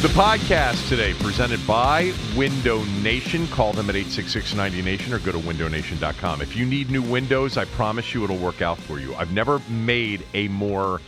The podcast today presented by Window Nation. Call them at 866-90Nation or go to windownation.com. If you need new windows, I promise you it'll work out for you. I've never made a more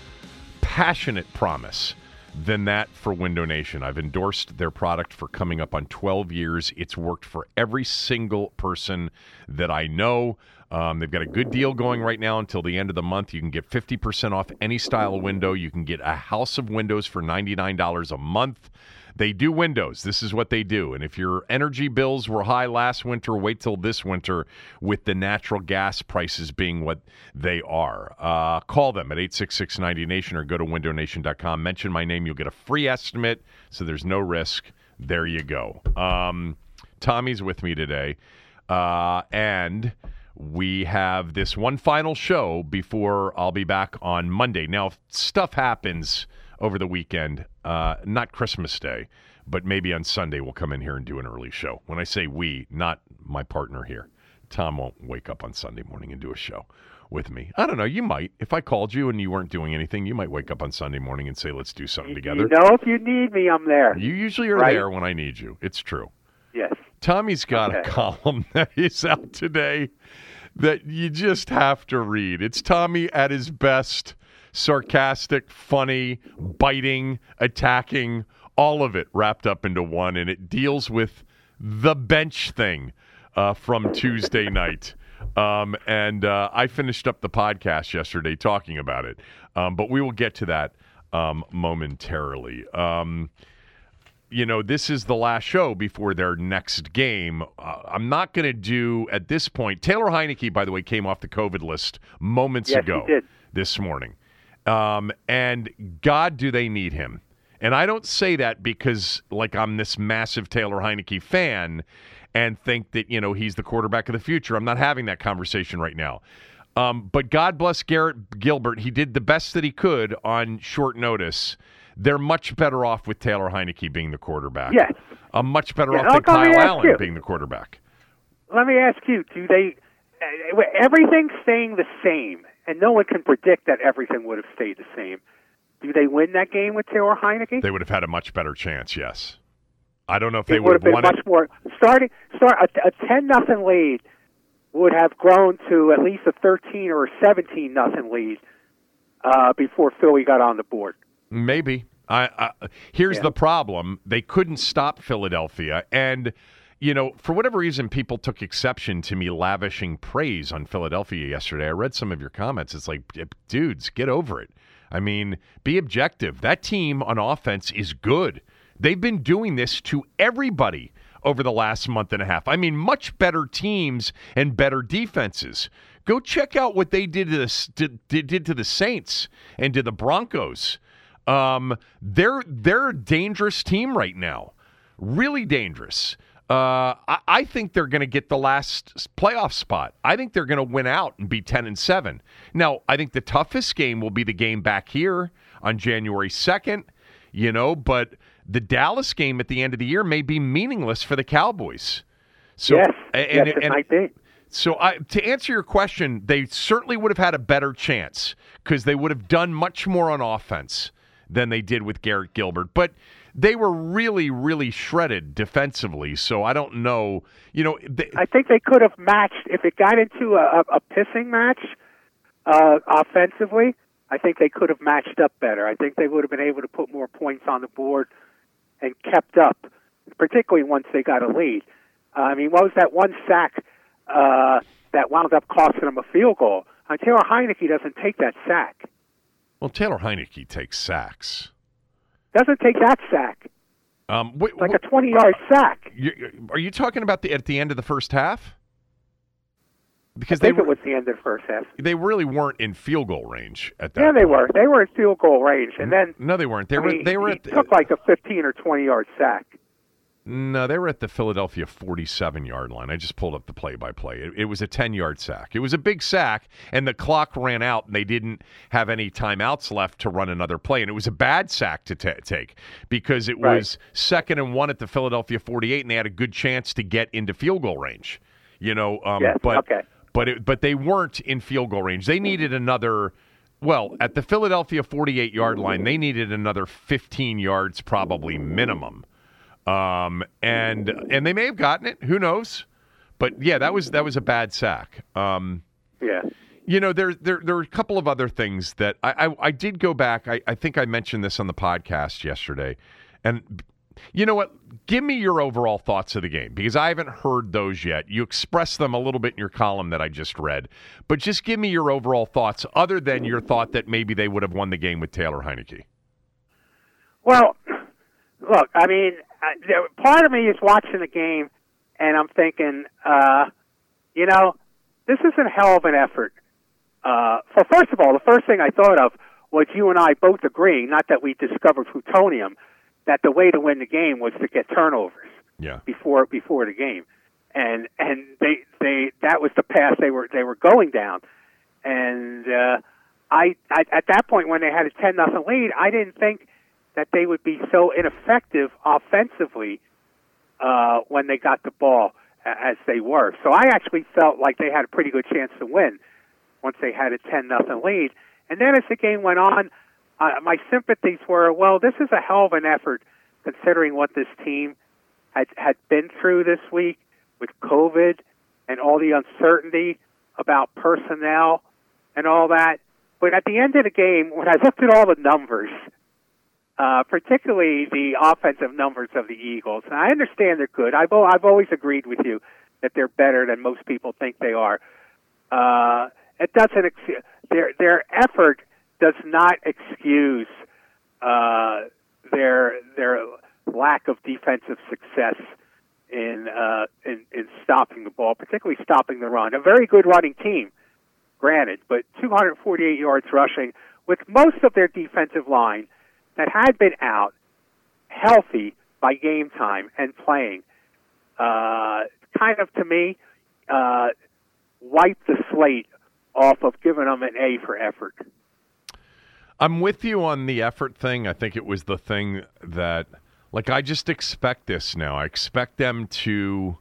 passionate promise than that for Window Nation. I've endorsed their product for coming up on 12 years. It's worked for every single person that I know. Um, they've got a good deal going right now until the end of the month. You can get 50% off any style of window. You can get a house of windows for $99 a month. They do windows. This is what they do. And if your energy bills were high last winter, wait till this winter with the natural gas prices being what they are. Uh, call them at 866 90Nation or go to windownation.com. Mention my name. You'll get a free estimate, so there's no risk. There you go. Um, Tommy's with me today. Uh, and we have this one final show before I'll be back on Monday. Now, if stuff happens over the weekend, uh, not Christmas Day, but maybe on Sunday we'll come in here and do an early show. When I say we, not my partner here. Tom won't wake up on Sunday morning and do a show with me. I don't know. You might. If I called you and you weren't doing anything, you might wake up on Sunday morning and say, let's do something together. You know, if you need me, I'm there. You usually are Right. there when I need you. It's true. Yes. Tommy's got a Okay. column that is out today that you just have to read. It's Tommy at his best sarcastic, funny, biting, attacking, all of it wrapped up into one. And it deals with the bench thing uh, from Tuesday night. Um, and uh, I finished up the podcast yesterday talking about it. Um, but we will get to that um, momentarily. Um, you know, this is the last show before their next game. Uh, I'm not going to do at this point. Taylor Heinicke, by the way, came off the COVID list moments Yes, ago this morning. Um, and God, do they need him? And I don't say that because, like, I'm this massive Taylor Heinicke fan and think that, you know, he's the quarterback of the future. I'm not having that conversation right now. Um, but God bless Garrett Gilbert. He did the best that he could on short notice. They're much better off with Taylor Heinicke being the quarterback. Yes. I'm much better off than Kyle Allen you? being the quarterback. Let me ask you: Do they? Uh, everything's staying the same, and no one can predict that everything would have stayed the same. Do they win that game with Taylor Heinicke? They would have had a much better chance, yes. I don't know if it they would have been won much it. more. Starting, start a, a ten nothing lead would have grown to at least a thirteen or a seventeen nothing lead uh, before Philly got on the board. Maybe. I, I here's Yeah. the problem: they couldn't stop Philadelphia, and you know, for whatever reason, people took exception to me lavishing praise on Philadelphia yesterday. I read some of your comments. It's like, dudes, get over it. I mean, be objective. That team on offense is good. They've been doing this to everybody over the last month and a half. I mean, much better teams and better defenses. Go check out what they did to the did, did to the Saints and to the Broncos. Um, they're they're a dangerous team right now, really dangerous. Uh, I, I think they're going to get the last playoff spot. I think they're going to win out and be ten and seven. Now, I think the toughest game will be the game back here on January second. You know, but the Dallas game at the end of the year may be meaningless for the Cowboys. So, yes, and, yes, and- it might be. So I, to answer your question, they certainly would have had a better chance because they would have done much more on offense than they did with Garrett Gilbert. But they were really, really shredded defensively. So I don't know. You know, they, I think they could have matched if it got into a, a, pissing match uh, offensively. I think they could have matched up better. I think they would have been able to put more points on the board and kept up, particularly once they got a lead. Uh, I mean, what was that one sack uh, that wound up costing them a field goal? Uh, Taylor Heinicke doesn't take that sack. well, Taylor Heinicke takes sacks. Doesn't take that sack. Um, wait, Like a 20 yard sack. are you talking about the at the end of the first half? I Because they think it was the end of the first half. they really weren't in field goal range at that. Yeah, they point. were. They were in field goal range, and then No, they weren't. They I were. mean, they were at. took like a 15 or 20 yard sack. No, they were at the Philadelphia 47 yard line. I just pulled up the play by play. It, was a 10 yard sack. It was a big sack, and the clock ran out, and they didn't have any timeouts left to run another play. And it was a bad sack to ta take because it Right. was second and one at the Philadelphia 48, and they had a good chance to get into field goal range. You know, um, Yes, but okay. but it, but they weren't in field goal range. They needed another. Well, at the Philadelphia 48 yard line, they needed another 15 yards, probably minimum. Um, and and they may have gotten it. Who knows? But yeah, that was that was a bad sack. Um, Yeah. you know, there there there are a couple of other things that I I, I did go back. I, I think I mentioned this on the podcast yesterday, and you know what? Give me your overall thoughts of the game because I haven't heard those yet. You expressed them a little bit in your column that I just read, but just give me your overall thoughts, other than your thought that maybe they would have won the game with Taylor Heinicke. Well, look, I mean, I, there, part of me is watching the game, and I'm thinking, uh, you know, this is a hell of an effort. Uh, for first of all, the first thing I thought of was you and I both agreeing, not that we discovered plutonium, that the way to win the game was to get turnovers Yeah. before before the game, and and they they that was the path they were they were going down, and uh, I, I at that point when they had a ten nothing lead, I didn't think that they would be so ineffective offensively uh, when they got the ball as they were. So I actually felt like they had a pretty good chance to win once they had a ten nothing lead. And then as the game went on, uh, my sympathies were, well, this is a hell of an effort considering what this team had had been through this week with COVID and all the uncertainty about personnel and all that. But at the end of the game, when I looked at all the numbers, uh, particularly the offensive numbers of the Eagles, and I understand they're good. I've I've always agreed with you that they're better than most people think they are. Uh, it doesn't ex- their their effort does not excuse uh, their their lack of defensive success in, uh, in in stopping the ball, particularly stopping the run. A very good running team, granted, but 248 yards rushing with most of their defensive line that had been out healthy by game time and playing. Uh, kind of to me, uh, wiped the slate off of giving them an A for effort. I'm with you on the effort thing. I think it was the thing that, like, I just expect this now. I expect them to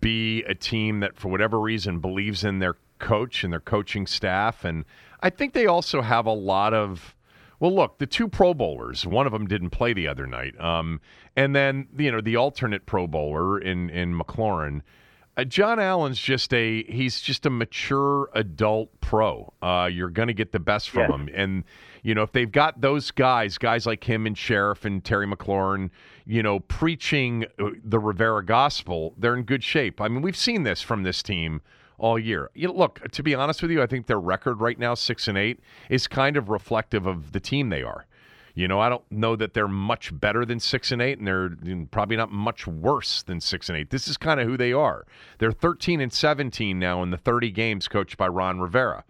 be a team that, for whatever reason, believes in their coach and their coaching staff. And I think they also have a lot of. Well, look, the two Pro Bowlers, one of them didn't play the other night. Um, and then, you know, the alternate Pro Bowler in, in McLaurin. Uh, John Allen's just a he's just a mature adult pro. Uh, you're going to get the best from Yes. him, and you know if they've got those guys, guys like him and Scherff and Terry McLaurin, you know, preaching uh, the Rivera gospel, they're in good shape. I mean, we've seen this from this team all year. You know, look, to be honest with you, I think their record right now, six and eight, is kind of reflective of the team they are. You know, I don't know that they're much better than six and eight, and they're probably not much worse than six and eight. This is kind of who they are. They're 13 and 17 now in the 30 games coached by Ron Rivera.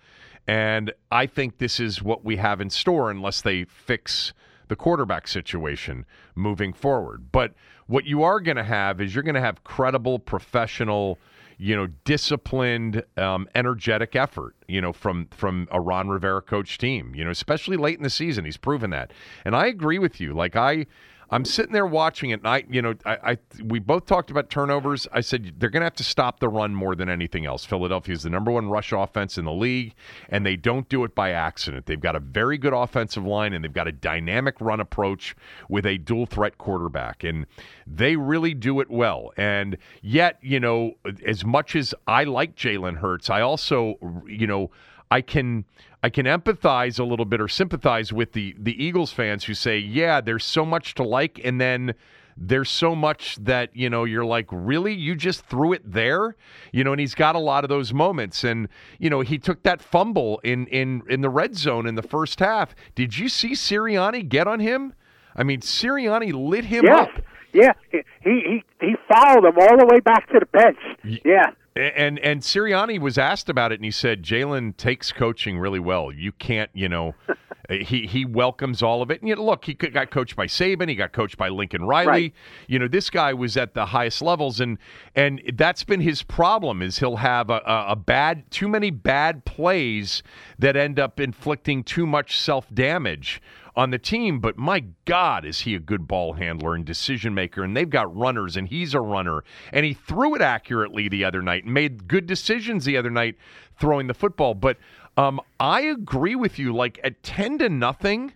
And I think this is what we have in store unless they fix the quarterback situation moving forward. But what you are going to have is you're going to have credible, professional, you know, disciplined, um, energetic effort, you know, from from a Ron Rivera coach team, you know, especially late in the season. He's proven that. And I agree with you. Like I I'm sitting there watching it, and I, you know, I, I we both talked about turnovers. I said they're going to have to stop the run more than anything else. Philadelphia is the number one rush offense in the league, and they don't do it by accident. They've got a very good offensive line, and they've got a dynamic run approach with a dual threat quarterback, and they really do it well. And yet, you know, as much as I like Jalen Hurts, I also, you know, I can I can empathize a little bit or sympathize with the the Eagles fans who say, "Yeah, there's so much to like," and then there's so much that you know you're like really? You just threw it there? You know and he's got a lot of those moments. And you know he took that fumble in in in the red zone in the first half. Did you see Sirianni get on him? I mean Sirianni lit him up yeah he he he followed him all the way back to the bench yeah and and Sirianni was asked about it, and he said Jalen takes coaching really well. You can't, you know, he he welcomes all of it. And you know, look, he got coached by Saban, he got coached by Lincoln Riley. Right. You know, this guy was at the highest levels, and and that's been his problem is he'll have a, a, a bad, too many bad plays that end up inflicting too much self damage on the team, but my God, is he a good ball handler and decision maker? And they've got runners, and he's a runner. And he threw it accurately the other night and made good decisions the other night throwing the football. But um, I agree with you. Like at 10 to nothing,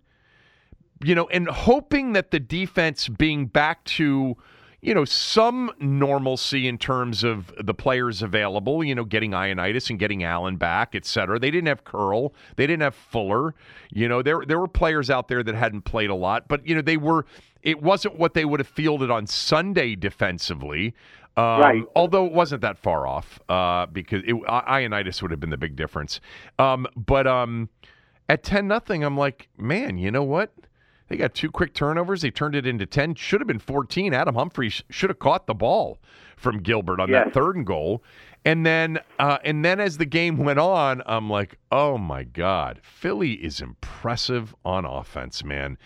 you know, and hoping that the defense being back to you know, some normalcy in terms of the players available, you know, getting Ioannidis and getting Allen back, et cetera. They didn't have Curl. They didn't have Fuller. You know, there, there were players out there that hadn't played a lot, but, you know, they were, it wasn't what they would have fielded on Sunday defensively. Um, right. Although it wasn't that far off uh, because it, Ioannidis would have been the big difference. Um, but um, at 10 nothing, I'm like, man, you know what? They got two quick turnovers. They turned it into 10. Should have been 14. Adam Humphries should have caught the ball from Gilbert on yes. that third and goal. And then uh, and then as the game went on, I'm like, "Oh my god, Philly is impressive on offense, man."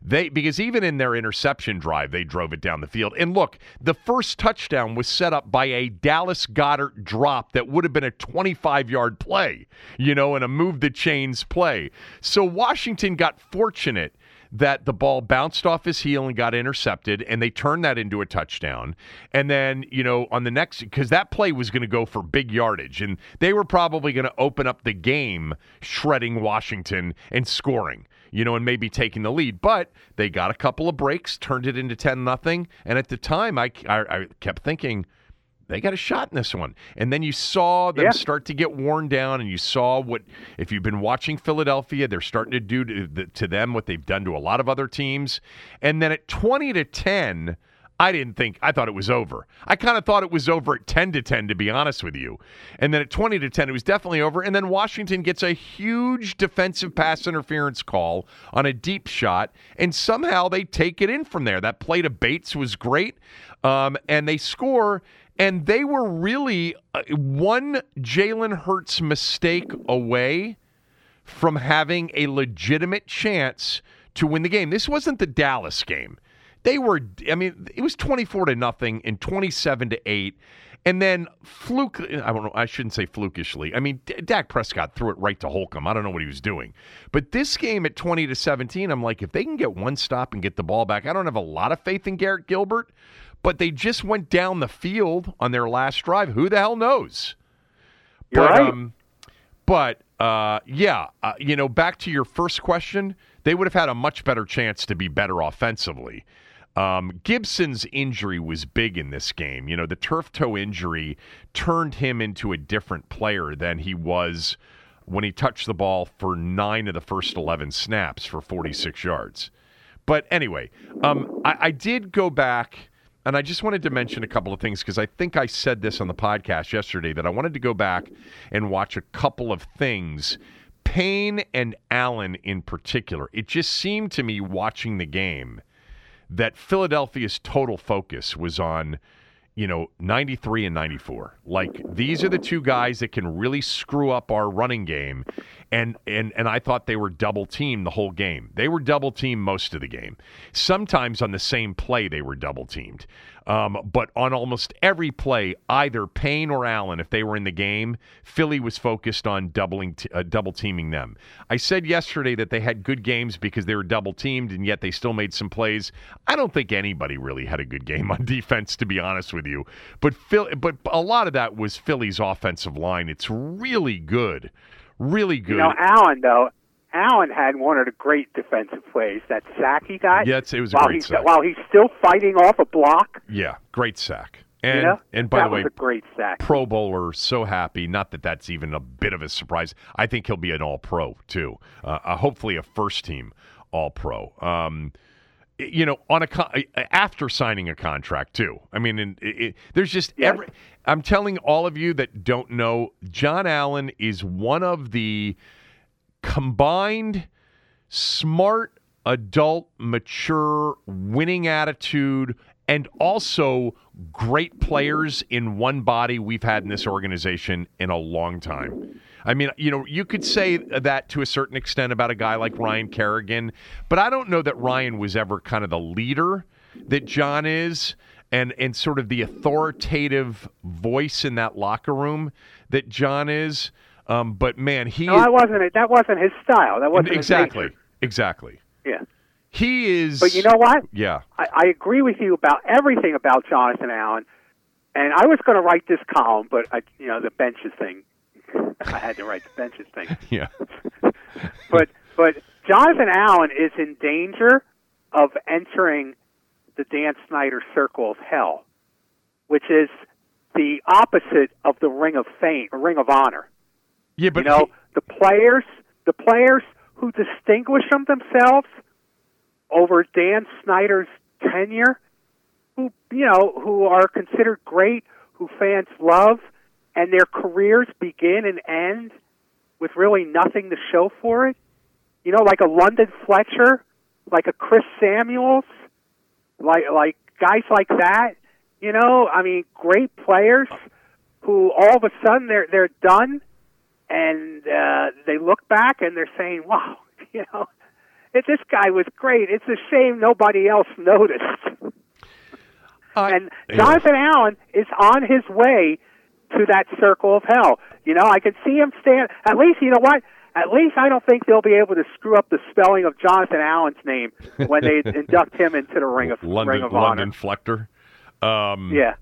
They because even in their interception drive, they drove it down the field. And look, the first touchdown was set up by a Dallas Goedert drop that would have been a 25-yard play, you know, and a move the chains play. So Washington got fortunate that the ball bounced off his heel and got intercepted, and they turned that into a touchdown. And then, you know, on the next, because that play was going to go for big yardage, and they were probably going to open up the game shredding Washington and scoring, you know, and maybe taking the lead. But they got a couple of breaks, turned it into 10 nothing. And at the time, I, I, I kept thinking, they got a shot in this one. And then you saw them yeah. start to get worn down, and you saw what, if you've been watching Philadelphia, they're starting to do to, to them what they've done to a lot of other teams. And then at 20 to 10, I didn't think, I thought it was over. I kind of thought it was over at 10 to 10, to be honest with you. And then at 20 to 10, it was definitely over. And then Washington gets a huge defensive pass interference call on a deep shot, and somehow they take it in from there. That play to Bates was great, um, and they score. And they were really uh, one Jalen Hurts mistake away from having a legitimate chance to win the game. This wasn't the Dallas game. They were, I mean, it was 24 to nothing and 27 to 8. And then fluke, I don't know, I shouldn't say flukishly. I mean, D- Dak Prescott threw it right to Holcomb. I don't know what he was doing. But this game at 20 to 17, I'm like, if they can get one stop and get the ball back, I don't have a lot of faith in Garrett Gilbert but they just went down the field on their last drive. Who the hell knows? You're but, right. Um, but uh, yeah, uh, you know, back to your first question, they would have had a much better chance to be better offensively. Um, Gibson's injury was big in this game. You know, the turf toe injury turned him into a different player than he was when he touched the ball for nine of the first 11 snaps for 46 yards. But anyway, um, I, I did go back and I just wanted to mention a couple of things because I think I said this on the podcast yesterday that I wanted to go back and watch a couple of things. Payne and Allen in particular. It just seemed to me watching the game that Philadelphia's total focus was on, you know, 93 and 94. Like these are the two guys that can really screw up our running game. and and and I thought they were double teamed the whole game. They were double teamed most of the game. Sometimes on the same play they were double teamed. Um, but on almost every play, either Payne or Allen, if they were in the game, Philly was focused on doubling, t- uh, double teaming them. I said yesterday that they had good games because they were double teamed, and yet they still made some plays. I don't think anybody really had a good game on defense, to be honest with you. But Phil, but a lot of that was Philly's offensive line. It's really good, really good. You know, Allen though. Allen had one of the great defensive plays. That sack he got. Yeah, it was a while great sack. While he's still fighting off a block. Yeah, great sack. And you know? and by that the way, great sack. Pro Bowler, so happy. Not that that's even a bit of a surprise. I think he'll be an All Pro too. Uh, uh, hopefully, a first team All Pro. Um, you know, on a con- after signing a contract too. I mean, and it, it, there's just Yes. every. I'm telling all of you that don't know, John Allen is one of the combined smart, adult, mature, winning attitude, and also great players in one body we've had in this organization in a long time. I mean, you know, you could say that to a certain extent about a guy like Ryan Kerrigan, but I don't know that Ryan was ever kind of the leader that John is and and sort of the authoritative voice in that locker room that John is. Um, but man, he No, that wasn't. That wasn't his style. That wasn't his exactly, exactly. Yeah. He is. But you know what? Yeah. I, I agree with you about everything about Jonathan Allen. And I was going to write this column, but I, you know, the benches thing. I had to write the benches thing. Yeah. But but Jonathan Allen is in danger of entering the Dan Snyder circle of hell, which is the opposite of the ring of fame, ring of honor. Yeah, but you know, he- the players, the players who distinguish them themselves over Dan Snyder's tenure, who you know, who are considered great, who fans love, and their careers begin and end with really nothing to show for it. You know, like a London Fletcher, like a Chris Samuels, like like guys like that. You know, I mean, great players who all of a sudden they're they're done, and uh, they look back and they're saying, "Wow, you know, if this guy was great. It's a shame nobody else noticed." I- and Jonathan Allen is on his way to that circle of hell. You know, I could see him stand. At least, you know what? At least I don't think they'll be able to screw up the spelling of Jonathan Allen's name when they induct him into the ring of London, ring of London honor. Flector. Um, Yeah.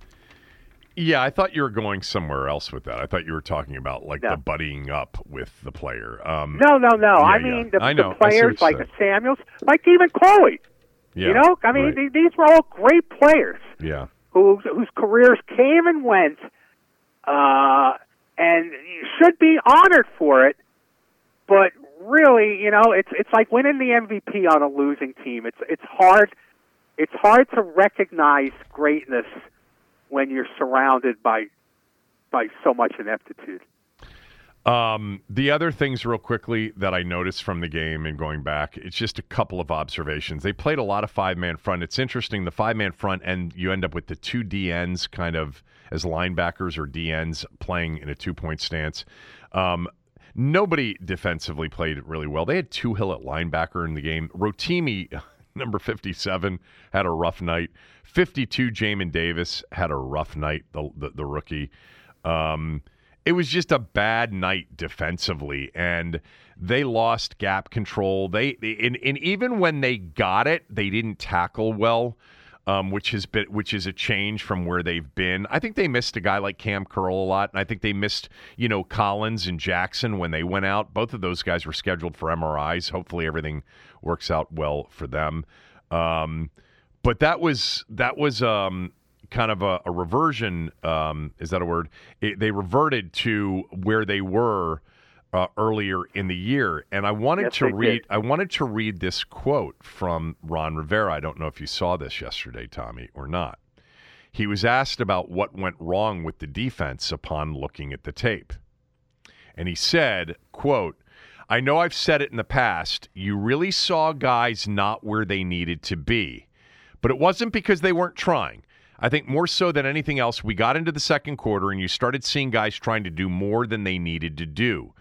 Yeah, I thought you were going somewhere else with that. I thought you were talking about like No. the buddying up with the player. Um, No, no, no. I yeah. mean the, I. The players like saying. Samuels, like even Chloe. yeah, you know, I mean right. these were all great players yeah, who whose careers came and went, uh, and should be honored for it. But really, you know, it's it's like winning the MVP on a losing team. It's it's hard. It's hard to recognize greatness when you're surrounded by by so much ineptitude. Um, the other things, real quickly, that I noticed from the game and going back, it's just a couple of observations. They played a lot of five man front. It's interesting, the five man front, and you end up with the two DNs kind of as linebackers or DNs playing in a two point stance. Um, nobody defensively played really well. They had two Hill at linebacker in the game. Rotimi, number 57, had a rough night. 52, Jamin Davis had a rough night, the, the, the rookie. Um, it was just a bad night defensively, and they lost gap control. They and, and even when they got it, they didn't tackle well, um, which has been which is a change from where they've been. I think they missed a guy like Kam Curl a lot, and I think they missed you know Collins and Jackson when they went out. Both of those guys were scheduled for MRIs. Hopefully, everything works out well for them. Um, but that was that was um, kind of a, a reversion. Um, is that a word? It, they reverted to where they were uh, earlier in the year, and I wanted Yes, to read. did. I wanted to read this quote from Ron Rivera. I don't know if you saw this yesterday, Tommy, or not. He was asked about what went wrong with the defense upon looking at the tape. And he said, quote, I know I've said it in the past. You really saw guys not where they needed to be. But it wasn't because they weren't trying. I think more so than anything else, we got into the second quarter and you started seeing guys trying to do more than they needed to do.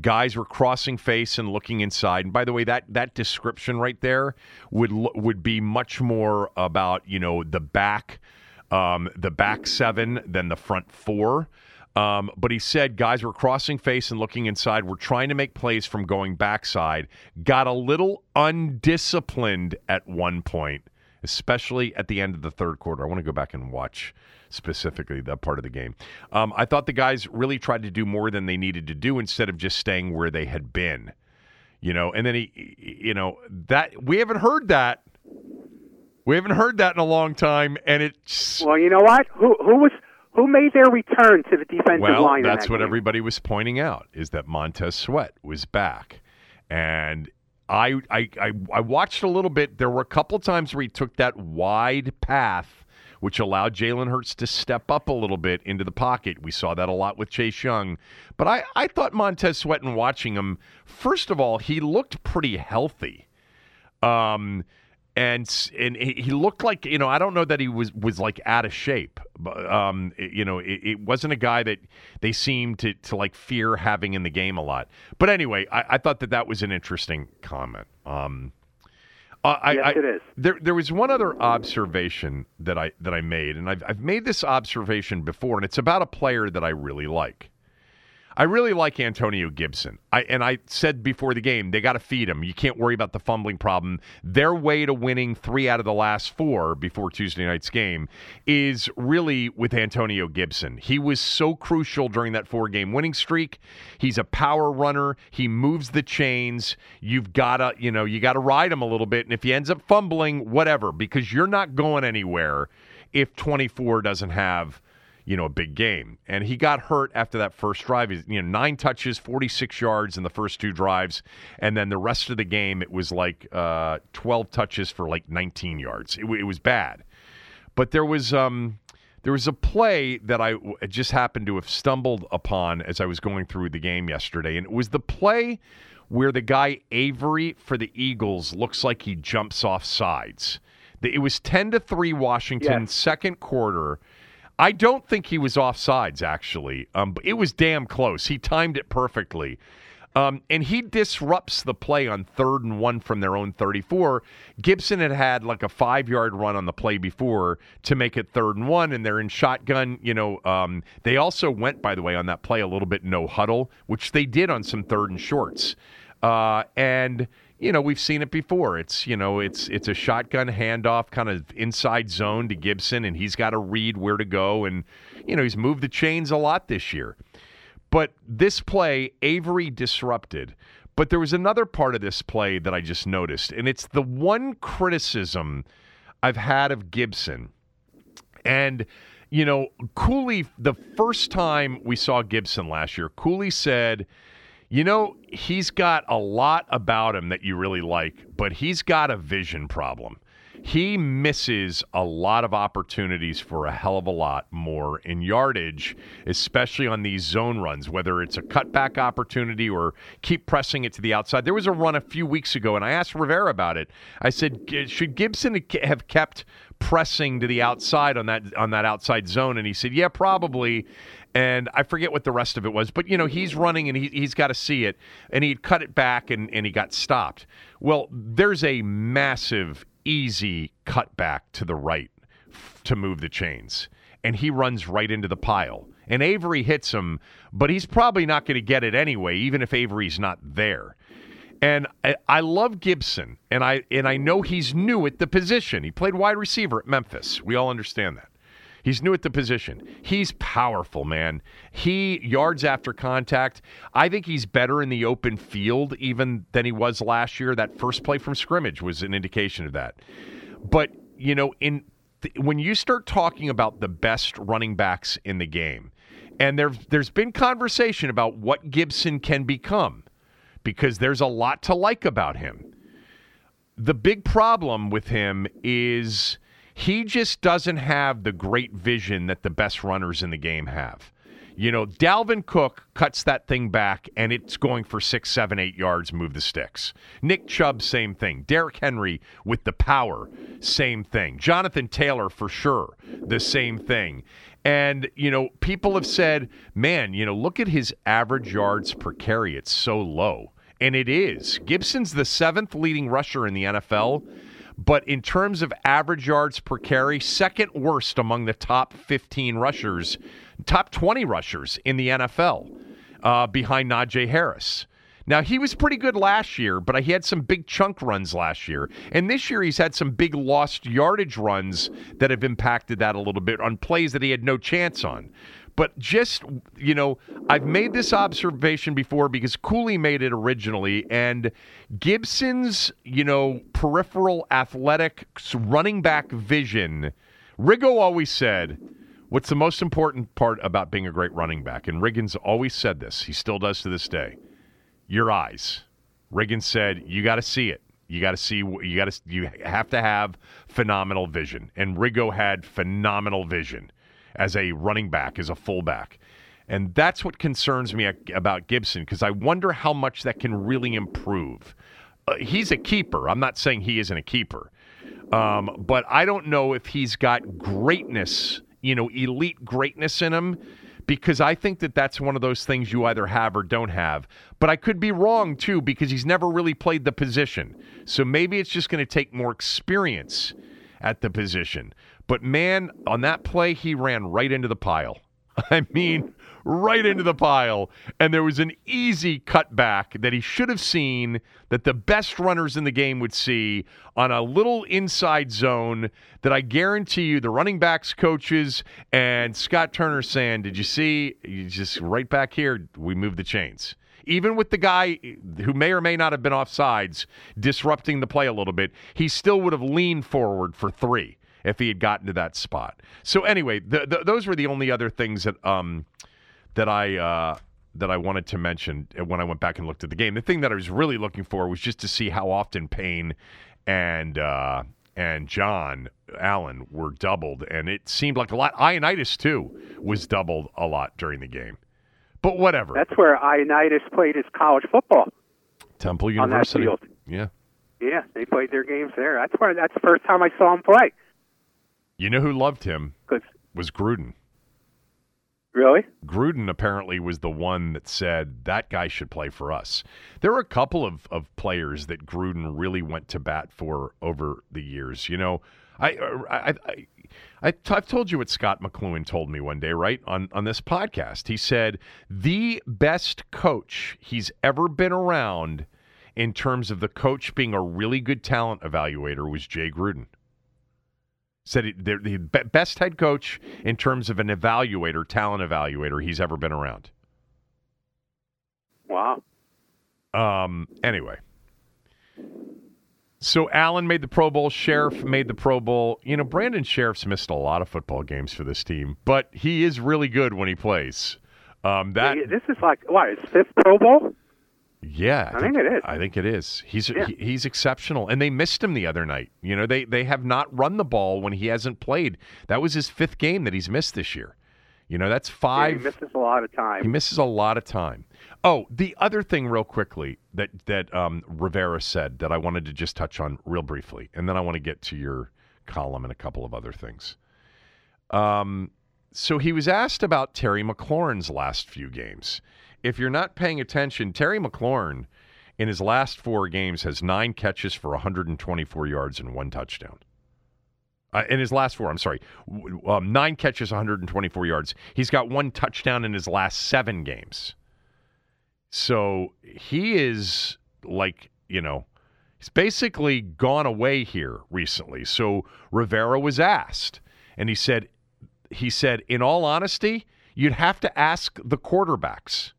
Guys were crossing face and looking inside. And by the way, that that description right there would would be much more about you know the back, um, the back seven than the front four. Um, but he said guys were crossing face and looking inside. We're trying to make plays from going backside. Got a little undisciplined at one point, especially at the end of the third quarter. I want to go back and watch specifically that part of the game. Um, I thought the guys really tried to do more than they needed to do instead of just staying where they had been. You know, and then he, you know, that we haven't heard that. We haven't heard that in a long time, and it's well. You know what? Who who was who made their return to the defensive well, line? that's that what game? everybody was pointing out is that Montez Sweat was back, and I, I I I watched a little bit. There were a couple times where he took that wide path, which allowed Jalen Hurts to step up a little bit into the pocket. We saw that a lot with Chase Young, but I I thought Montez Sweat and watching him, first of all, he looked pretty healthy. Um, and and he looked like you know I don't know that he was was like out of shape, but um, it, you know it, it, wasn't a guy that they seemed to to like fear having in the game a lot. But anyway, I, I thought that that was an interesting comment. Um, I, yes, I, it is. There there was one other observation that I that I made, and I've I've made this observation before, and it's about a player that I really like. I really like Antonio Gibson. I and I said before the game, they got to feed him. You can't worry about the fumbling problem. Their way to winning 3 out of the last 4 before Tuesday night's game is really with Antonio Gibson. He was so crucial during that four-game winning streak. He's a power runner. He moves the chains. You've got to, you know, you got to ride him a little bit and if he ends up fumbling, whatever, because you're not going anywhere if 24 doesn't have you know, a big game. And he got hurt after that first drive. He's, you know, nine touches, 46 yards in the first two drives. And then the rest of the game, it was like uh, 12 touches for like 19 yards. It, it was bad. But there was. Um, there was a play that I just happened to have stumbled upon as I was going through the game yesterday, and it was the play where the guy Avery for the Eagles looks like he jumps off sides. It was 10 to 3 Washington, Yes. second quarter. I don't think he was off sides, actually. Um, it was damn close. He timed it perfectly. Um, and he disrupts the play on third and one from their own 34. Gibson had had like a five yard run on the play before to make it third and one, and they're in shotgun. You know, um, they also went, by the way, on that play a little bit no huddle, which they did on some third and shorts. Uh, and you know we've seen it before. It's you know it's it's a shotgun handoff, kind of inside zone to Gibson, and he's got to read where to go. And you know he's moved the chains a lot this year. But this play, Avery disrupted. But there was another part of this play that I just noticed, and it's the one criticism I've had of Gibson. And, you know, Cooley, the first time we saw Gibson last year, Cooley said, you know, he's got a lot about him that you really like, but he's got a vision problem. He misses a lot of opportunities for a hell of a lot more in yardage, especially on these zone runs, whether it's a cutback opportunity or keep pressing it to the outside. There was a run a few weeks ago, and I asked Rivera about it. I said, should Gibson have kept pressing to the outside on that on that outside zone? And he said, yeah, probably. And I forget what the rest of it was, but you know, he's running and he, he's got to see it. And he cut it back and, and he got stopped. Well, there's a massive, easy cutback to the right f- to move the chains. And he runs right into the pile. And Avery hits him, but he's probably not going to get it anyway, even if Avery's not there. And I, I love Gibson, and I and I know he's new at the position. He played wide receiver at Memphis. We all understand that. He's new at the position. He's powerful, man. He yards after contact. I think he's better in the open field even than he was last year. That first play from scrimmage was an indication of that. But you know, in th- when you start talking about the best running backs in the game, and there there's been conversation about what Gibson can become because there's a lot to like about him. The big problem with him is he just doesn't have the great vision that the best runners in the game have. You know, Dalvin Cook cuts that thing back and it's going for six, seven, eight yards, move the sticks. Nick Chubb, same thing. Derrick Henry with the power, same thing. Jonathan Taylor, for sure, the same thing. And, you know, people have said, man, you know, look at his average yards per carry. It's so low. And it is. Gibson's the seventh leading rusher in the NFL, but in terms of average yards per carry, second worst among the top 15 rushers, top 20 rushers in the NFL, uh, behind Najee Harris. Now, he was pretty good last year, but he had some big chunk runs last year. And this year, he's had some big lost yardage runs that have impacted that a little bit on plays that he had no chance on. But just, you know, I've made this observation before because Cooley made it originally. And Gibson's, you know, peripheral athletic running back vision, Riggo always said, What's the most important part about being a great running back? And Riggins always said this. He still does to this day your eyes. Riggins said, "You got to see it. You got to see. You got to. You have to have phenomenal vision." And Riggo had phenomenal vision as a running back, as a fullback, and that's what concerns me about Gibson because I wonder how much that can really improve. Uh, he's a keeper. I'm not saying he isn't a keeper, um, but I don't know if he's got greatness. You know, elite greatness in him because I think that that's one of those things you either have or don't have. But I could be wrong too because he's never really played the position. So maybe it's just going to take more experience at the position. But man, on that play, he ran right into the pile. I mean, right into the pile. And there was an easy cutback that he should have seen that the best runners in the game would see on a little inside zone that I guarantee you the running backs coaches and Scott Turner saying, Did you see? You just right back here, we moved the chains. Even with the guy who may or may not have been off sides disrupting the play a little bit, he still would have leaned forward for three if he had gotten to that spot. So anyway, the, the, those were the only other things that um, that I uh, that I wanted to mention when I went back and looked at the game. The thing that I was really looking for was just to see how often Payne and uh, and John Allen were doubled, and it seemed like a lot. Ioannidis too was doubled a lot during the game, but whatever. That's where Ioannidis played his college football. Temple University. On that field. Yeah. Yeah, they played their games there. That's where. That's the first time I saw him play. You know who loved him? Was Gruden. Really? Gruden apparently was the one that said that guy should play for us. There were a couple of, of players that Gruden really went to bat for over the years. You know, I, I, I, I, have told you what Scott McCloughan told me one day, right, on, on this podcast. He said the best coach he's ever been around in terms of the coach being a really good talent evaluator was Jay Gruden said he, the, the best head coach in terms of an evaluator, talent evaluator he's ever been around. Wow. Um. Anyway, so Allen made the Pro Bowl. Scherff made the Pro Bowl. You know, Brandon Scherff's missed a lot of football games for this team, but he is really good when he plays. Um, that this is like what his fifth Pro Bowl. Yeah, I, I think, think, it is. I think it is. He's yeah. he, he's exceptional, and they missed him the other night. You know, they they have not run the ball when he hasn't played. That was his fifth game that he's missed this year. You know, that's five. Yeah, he misses a lot of time. He misses a lot of time. Oh, the other thing, real quickly, that that um, Rivera said that I wanted to just touch on real briefly, and then I want to get to your column and a couple of other things. Um, so he was asked about Terry McLaurin's last few games if you're not paying attention, Terry McLaurin in his last four games has nine catches for 124 yards and one touchdown. Uh, in his last four, I'm sorry, um, nine catches, 124 yards. He's got one touchdown in his last seven games. So he is like, you know, he's basically gone away here recently. So Rivera was asked, and he said, he said, in all honesty, you'd have to ask the quarterbacks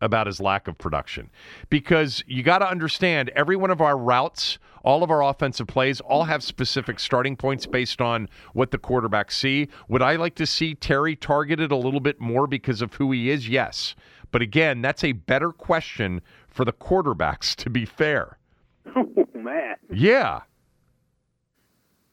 about his lack of production because you got to understand every one of our routes, all of our offensive plays, all have specific starting points based on what the quarterbacks see. Would I like to see Terry targeted a little bit more because of who he is? Yes. But again, that's a better question for the quarterbacks, to be fair. Oh, man. Yeah.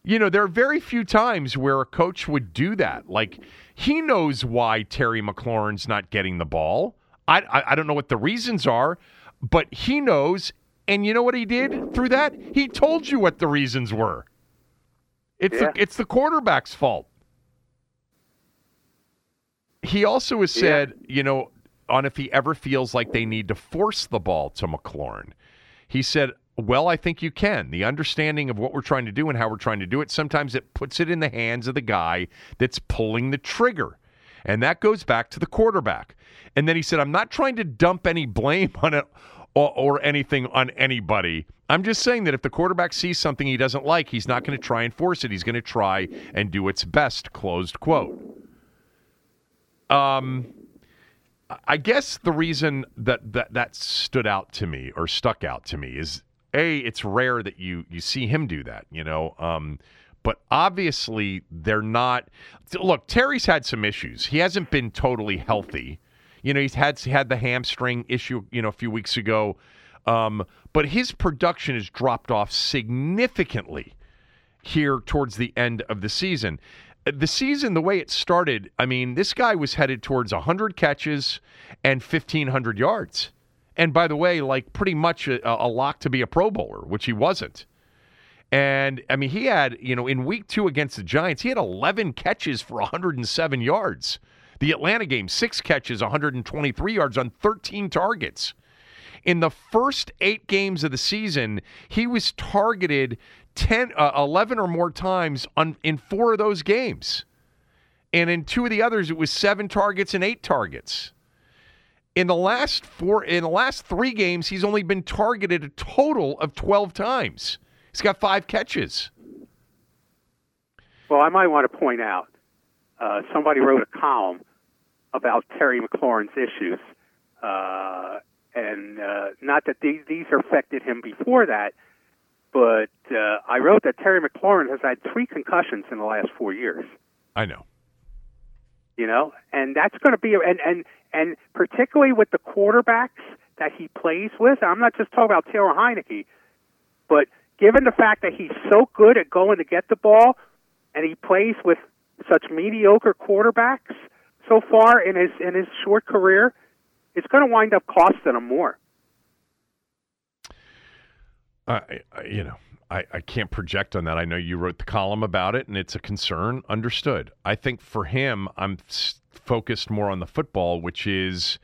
You know, there are very few times where a coach would do that. Like, he knows why Terry McLaurin's not getting the ball. I, I, I don't know what the reasons are, but he knows. And you know what he did through that? He told you what the reasons were. It's yeah. the, it's the quarterback's fault. he also has said, you know, on if he ever feels like they need to force the ball to McLaurin. He said, well, I think you can. The understanding of what we're trying to do and how we're trying to do it, sometimes it puts it in the hands of the guy that's pulling the trigger. And that goes back to the quarterback. And then he said, I'm not trying to dump any blame on it or, or anything on anybody. I'm just saying that if the quarterback sees something he doesn't like, he's not going to try and force it. He's going to try and do its best. Closed quote. Um, I guess the reason that, that that stood out to me or stuck out to me is a it's rare that you you see him do that. You know. Um, but obviously they're not. Look, Terry's had some issues. He hasn't been totally healthy. You know, he's had he had the hamstring issue. You know, a few weeks ago. Um, but his production has dropped off significantly here towards the end of the season. The season, the way it started, I mean, this guy was headed towards 100 catches and 1,500 yards. And by the way, like pretty much a, a lock to be a Pro Bowler, which he wasn't. And I mean, he had, you know, in week two against the Giants, he had 11 catches for 107 yards. The Atlanta game, six catches, 123 yards on 13 targets. In the first eight games of the season, he was targeted 10, uh, 11 or more times on, in four of those games. And in two of the others, it was seven targets and eight targets. In the last four, in the last three games, he's only been targeted a total of 12 times. He's got five catches. Well, I might want to point out uh, somebody wrote a column about Terry McLaurin's issues, uh, and uh, not that these, these affected him before that, but uh, I wrote that Terry McLaurin has had three concussions in the last four years. I know. You know, and that's going to be and and and particularly with the quarterbacks that he plays with. I'm not just talking about Taylor Heinicke, but given the fact that he's so good at going to get the ball, and he plays with such mediocre quarterbacks so far in his in his short career, it's going to wind up costing him more. Uh, I, you know, I, I can't project on that. I know you wrote the column about it, and it's a concern. Understood. I think for him, I'm focused more on the football, which is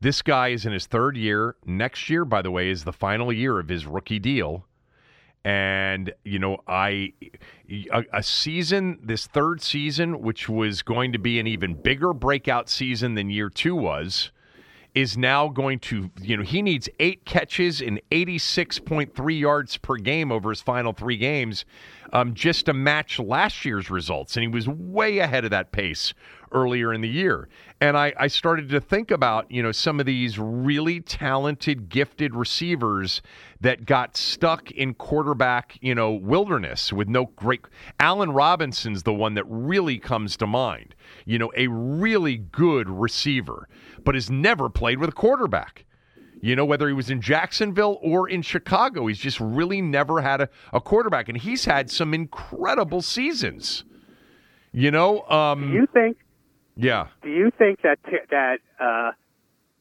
this guy is in his third year. Next year, by the way, is the final year of his rookie deal. And, you know, I, a, a season, this third season, which was going to be an even bigger breakout season than year two was is now going to, you know, he needs eight catches and 86.3 yards per game over his final three games um, just to match last year's results. And he was way ahead of that pace earlier in the year. And I, I started to think about, you know, some of these really talented, gifted receivers that got stuck in quarterback, you know, wilderness with no great. Allen Robinson's the one that really comes to mind. You know, a really good receiver, but has never played with a quarterback. You know, whether he was in Jacksonville or in Chicago, he's just really never had a, a quarterback. And he's had some incredible seasons. You know, um, do you think? Yeah. Do you think that that uh,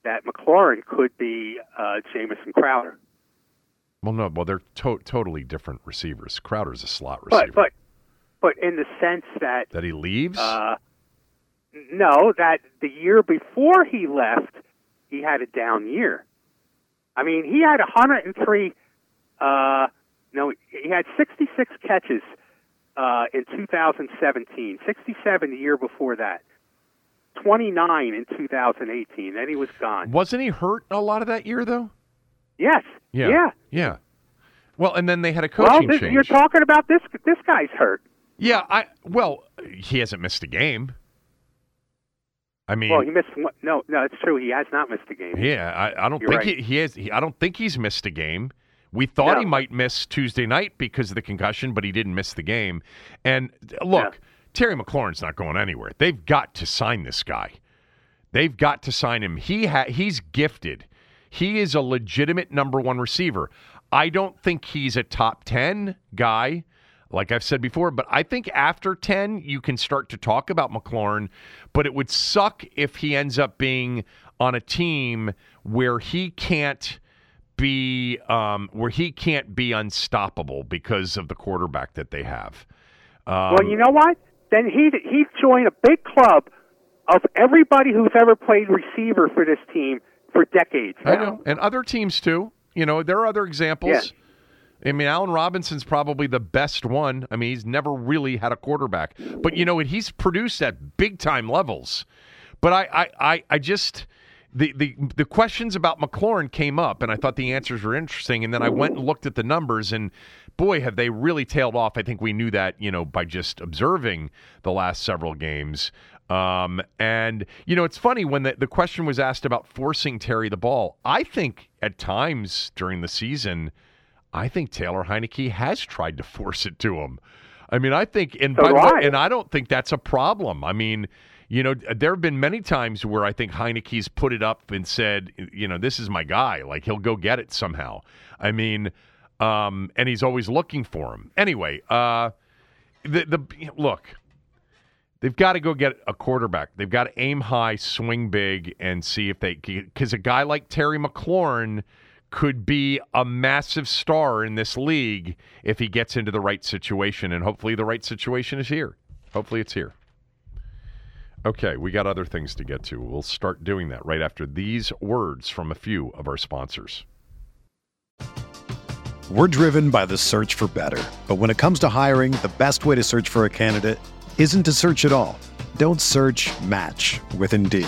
that McLaurin could be uh, Jamison Crowder? Well, no. Well, they're to- totally different receivers. Crowder's a slot receiver. But but but in the sense that that he leaves. Uh, no, that the year before he left, he had a down year. I mean, he had 103. Uh, no, he had 66 catches uh, in 2017. 67 the year before that. 29 in 2018. Then he was gone. Wasn't he hurt a lot of that year, though? Yes. Yeah. Yeah. Yeah. Well, and then they had a coaching well, this, change. You're talking about this. This guy's hurt. Yeah. I well, he hasn't missed a game. I mean, well, he missed. One, no, no, it's true. He has not missed a game. Yeah, I, I don't You're think right. he, he has. He, I don't think he's missed a game. We thought No. he might miss Tuesday night because of the concussion, but he didn't miss the game. And look, Yeah. Terry McLaurin's not going anywhere. They've got to sign this guy. They've got to sign him. He ha- he's gifted. He is a legitimate number one receiver. I don't think he's a top ten guy, like I've said before, but I think after ten you can start to talk about McLaurin. But it would suck if he ends up being on a team where he can't be um, where he can't be unstoppable because of the quarterback that they have. Um, well, you know what? Then he he joined a big club of everybody who's ever played receiver for this team for decades. Now. I know, and other teams too. You know, there are other examples. Yeah. I mean, Allen Robinson's probably the best one. I mean, he's never really had a quarterback, but you know, he's produced at big time levels. But I, I, I, I just the, the the questions about McLaurin came up, and I thought the answers were interesting. And then I went and looked at the numbers, and boy, have they really tailed off. I think we knew that, you know, by just observing the last several games. Um, and you know, it's funny when the, the question was asked about forcing Terry the ball. I think at times during the season, I think Taylor Heinicke has tried to force it to him. I mean, I think, and So by the way, and I don't think that's a problem. I mean, you know, there have been many times where I think Heinicke's put it up and said, you know, this is my guy. Like he'll go get it somehow. I mean, um, and he's always looking for him. Anyway, uh, the the look, they've got to go get a quarterback. They've got to aim high, swing big, and see if they because a guy like Terry McLaurin could be a massive star in this league if he gets into the right situation, and hopefully the right situation is here. Hopefully it's here. Okay, we got other things to get to. We'll start doing that right after these words from a few of our sponsors. We're driven by the search for better. But when it comes to hiring, the best way to search for a candidate isn't to search at all. Don't search match with Indeed.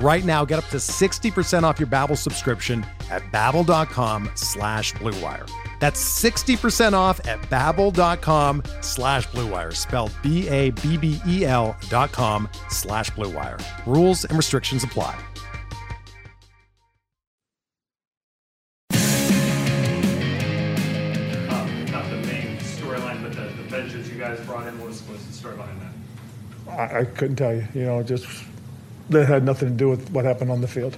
Right now, get up to 60% off your Babbel subscription at babbel.com slash bluewire. That's 60% off at babbel.com slash bluewire, spelled B-A-B-B-E-L dot com slash bluewire. Rules and restrictions apply. uh, not the main storyline, but the, the benches you guys brought in was, was the story behind that. I, I couldn't tell you. You know, just that had nothing to do with what happened on the field.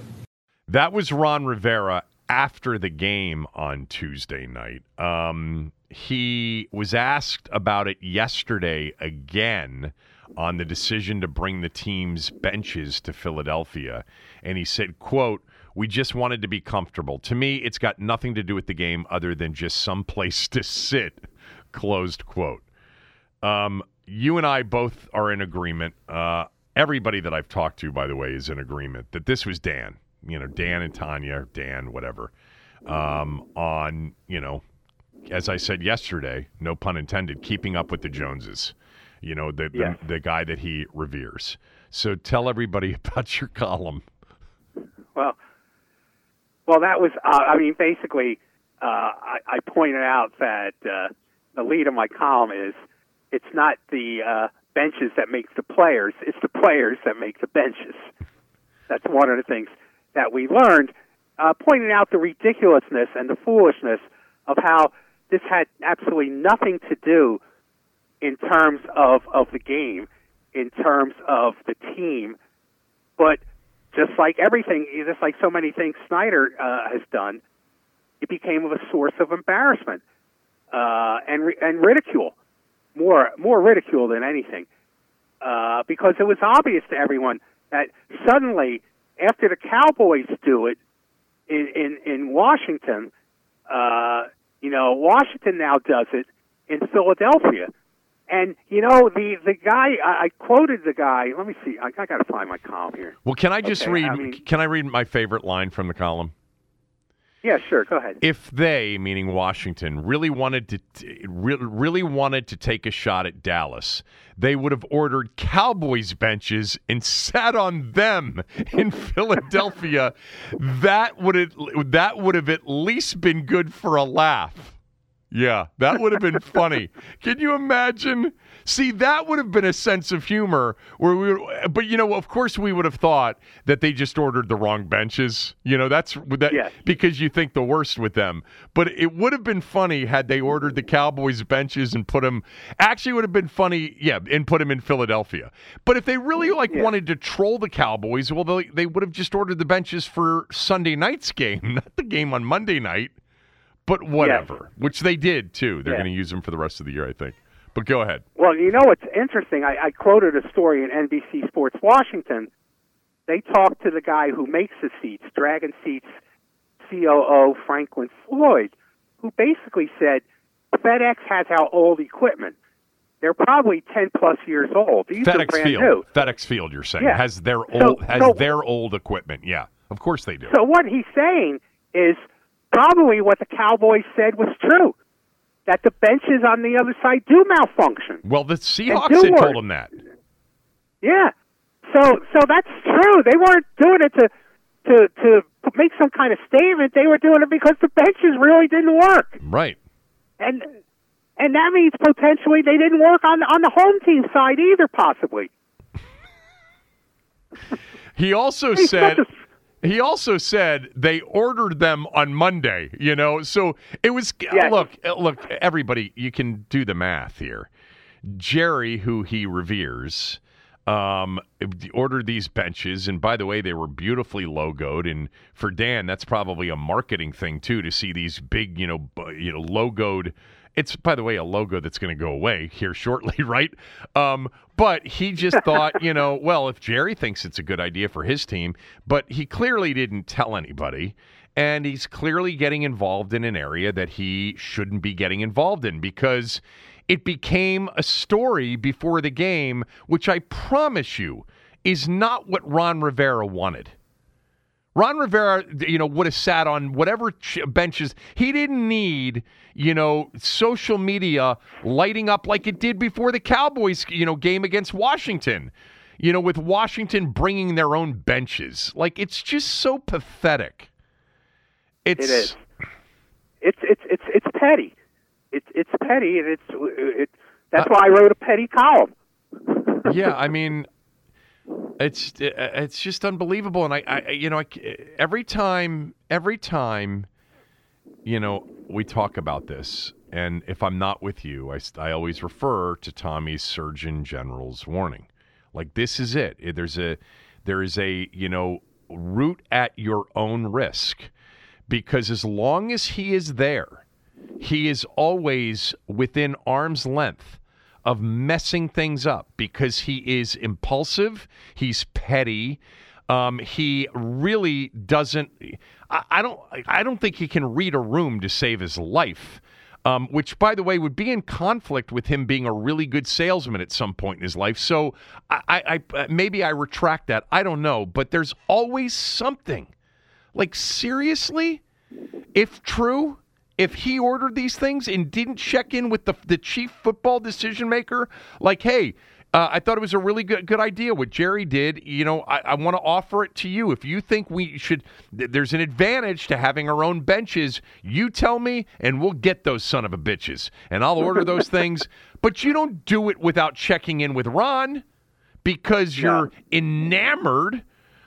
That was Ron Rivera after the game on Tuesday night. Um, he was asked about it yesterday again on the decision to bring the team's benches to Philadelphia, and he said, "quote We just wanted to be comfortable. To me, it's got nothing to do with the game other than just some place to sit." Closed quote. Um, you and I both are in agreement. Uh, everybody that I've talked to, by the way, is in agreement that this was Dan. You know, Dan and Tanya, Dan, whatever. Um, on you know, as I said yesterday, no pun intended, keeping up with the Joneses. You know, the Yeah. the, the guy that he reveres. So tell everybody about your column. Well, well, that was. Uh, I mean, basically, uh, I, I pointed out that uh, the lead of my column is it's not the uh, benches that make the players; it's the players that make the benches. That's one of the things that we learned. Uh, pointing out the ridiculousness and the foolishness of how this had absolutely nothing to do in terms of of the game, in terms of the team, but just like everything, just like so many things Snyder uh, has done, it became a source of embarrassment uh, and and ridicule, more more ridicule than anything, uh, because it was obvious to everyone that suddenly after the Cowboys do it in in, in Washington, uh, you know Washington now does it in Philadelphia. And you know the the guy I, I quoted the guy. Let me see. I, I got to find my column here. Well, can I just Okay, read? I mean- can I read my favorite line from the column? Yeah, sure. Go ahead. If they, meaning Washington, really wanted to really wanted to take a shot at Dallas, they would have ordered Cowboys benches and sat on them in Philadelphia. that would that would have at least been good for a laugh. Yeah, that would have been funny. Can you imagine? See, that would have been a sense of humor where we would, but you know, of course we would have thought that they just ordered the wrong benches. You know, that's that Yes. because you think the worst with them. But it would have been funny had they ordered the Cowboys benches and put them actually would have been funny, yeah, and put them in Philadelphia. But if they really like wanted to troll the Cowboys, well they, they would have just ordered the benches for Sunday night's game, not the game on Monday night. But whatever, which they did too. They're Yeah. going to use them for the rest of the year, I think. But go ahead. Well, you know what's interesting? I, I quoted a story in NBC Sports Washington. They talked to the guy who makes the seats, Dragon Seats COO Franklin Floyd, who basically said FedEx has our old equipment. They're probably ten plus years old. These are FedEx brand Field. new. FedEx Field, you're saying Yeah. has their So- old has so- their old equipment. Yeah, of course they do. So what he's saying is probably what the Cowboys said was true. That the benches on the other side do malfunction. well, the Seahawks had told them that. Yeah. So so that's true. They weren't doing it to to to make some kind of statement. They were doing it because the benches really didn't work. Right. And and that means potentially they didn't work on on the home team side either possibly. He also He's said a- he also said they ordered them on Monday, you know. So it was Yes. look, look, everybody, you can do the math here. Jerry, who he reveres, um, ordered these benches, and by the way, they were beautifully logoed. And for Dan, that's probably a marketing thing too to see these big, you know, you know, logoed. It's by the way a logo that's going to go away here shortly, right? Um, but he just thought, you know, well, if Jerry thinks it's a good idea for his team, but he clearly didn't tell anybody. And he's clearly getting involved in an area that he shouldn't be getting involved in because it became a story before the game, which I promise you is not what Ron Rivera wanted. Ron Rivera, you know, would have sat on whatever ch- benches. He didn't need, you know, social media lighting up like it did before the Cowboys, you know, game against Washington. You know, with Washington bringing their own benches. Like it's just so pathetic. It's It is. It's it's it's it's petty. It's it's petty, and it's it. That's uh, why I wrote a petty column. yeah, I mean, it's uh, uh, it's just unbelievable, and I, I you know, I, every time, every time, you know, we talk about this, and if I'm not with you, I, I always refer to Tommy's Surgeon General's warning. Like this is it. It- There's a there is a you know root at your own risk, because as long as he is there, he is always within arm's length of messing things up because he is impulsive, he's petty, um, he really doesn't. I, I don't. I don't think he can read a room to save his life. Um, which, by the way, would be in conflict with him being a really good salesman at some point in his life. So, I, I, I maybe I retract that. I don't know, but there's always something. Like seriously, if true, if he ordered these things and didn't check in with the the chief football decision maker, like, hey, uh, I thought it was a really good good idea what Jerry did. You know, I, I want to offer it to you. If you think we should, th- there's an advantage to having our own benches. You tell me, and we'll get those son of a bitches, and I'll order those things. But you don't do it without checking in with Ron because you're enamored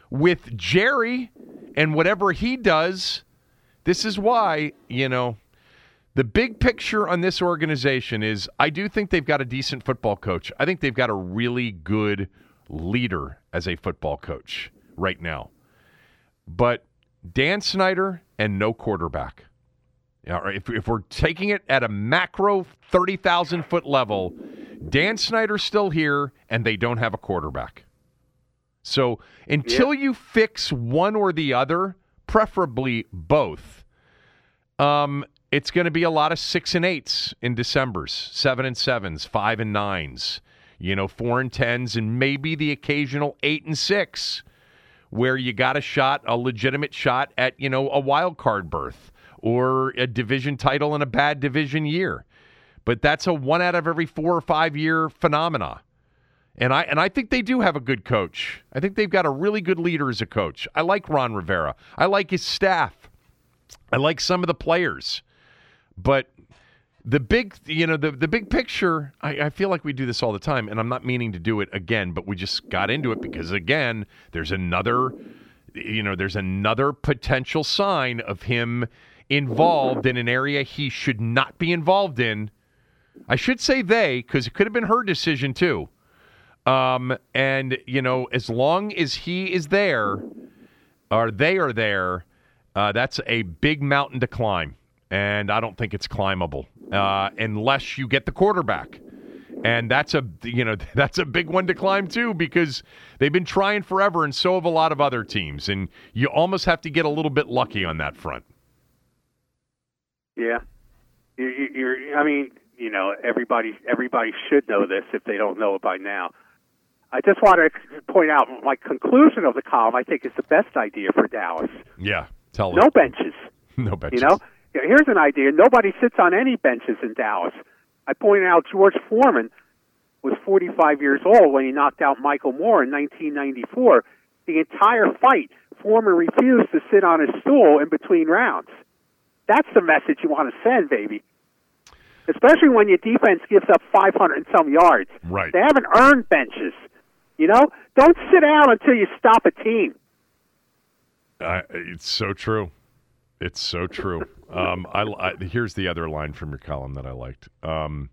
with Jerry and whatever he does. This is why, you know, The big picture on this organization is I do think they've got a decent football coach. I think they've got a really good leader as a football coach right now. But Dan Snyder and no quarterback. If, if we're taking it at a macro 30,000 foot level, Dan Snyder's still here and they don't have a quarterback. So until you fix one or the other, preferably both, um, it's going to be a lot of six and eights in December's, seven and sevens, five and nines, you know, four and tens, and maybe the occasional eight and six, where you got a shot, a legitimate shot at you know a wild card berth or a division title in a bad division year. But that's a one out of every four or five year phenomena. And I and I think they do have a good coach. I think they've got a really good leader as a coach. I like Ron Rivera. I like his staff. I like some of the players. But the big you know the the big picture I, I, feel like we do this all the time and i'm not meaning to do it again but we just got into it because again there's another you know there's another potential sign of him involved in an area he should not be involved in. I should say they because it could have been her decision too. Um, and you know as long as he is there or they are there uh, that's a big mountain to climb and I don't think it's climbable uh, unless you get the quarterback. And that's a you know that's a big one to climb too because they've been trying forever, and so have a lot of other teams. And you almost have to get a little bit lucky on that front. Yeah, you're, you're I mean, you know, everybody everybody should know this if they don't know it by now. I just want to point out my conclusion of the column. I think is the best idea for Dallas. Yeah, tell no benches. No benches. You know, Here's an idea. Nobody sits on any benches in Dallas. I pointed out George Foreman was 45 years old when he knocked out Michael Moorer in 1994. The entire fight, Foreman refused to sit on his stool in between rounds. That's the message you want to send, baby. Especially when your defense gives up 500 and some yards. Right. They haven't earned benches. You know, don't sit down until you stop a team. Uh, it's so true. It's so true. Um, I, I, here's the other line from your column that I liked. Um,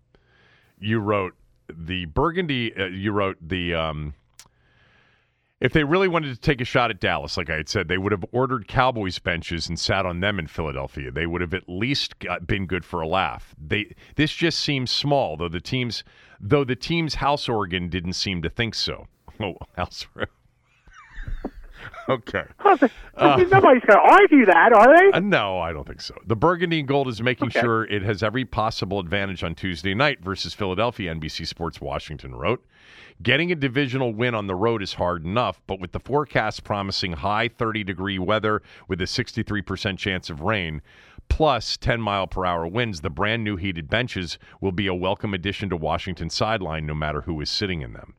you wrote the Burgundy. Uh, you wrote the. Um, if they really wanted to take a shot at Dallas, like I had said, they would have ordered Cowboys benches and sat on them in Philadelphia. They would have at least got, been good for a laugh. They this just seems small, though the teams though the team's house organ didn't seem to think so. Oh, house okay. Uh, Nobody's going to argue that, are they? Uh, no, I don't think so. The Burgundy and Gold is making okay. sure it has every possible advantage on Tuesday night versus Philadelphia, NBC Sports Washington wrote. Getting a divisional win on the road is hard enough, but with the forecast promising high 30 degree weather with a 63% chance of rain, plus 10 mile per hour winds, the brand new heated benches will be a welcome addition to Washington sideline no matter who is sitting in them.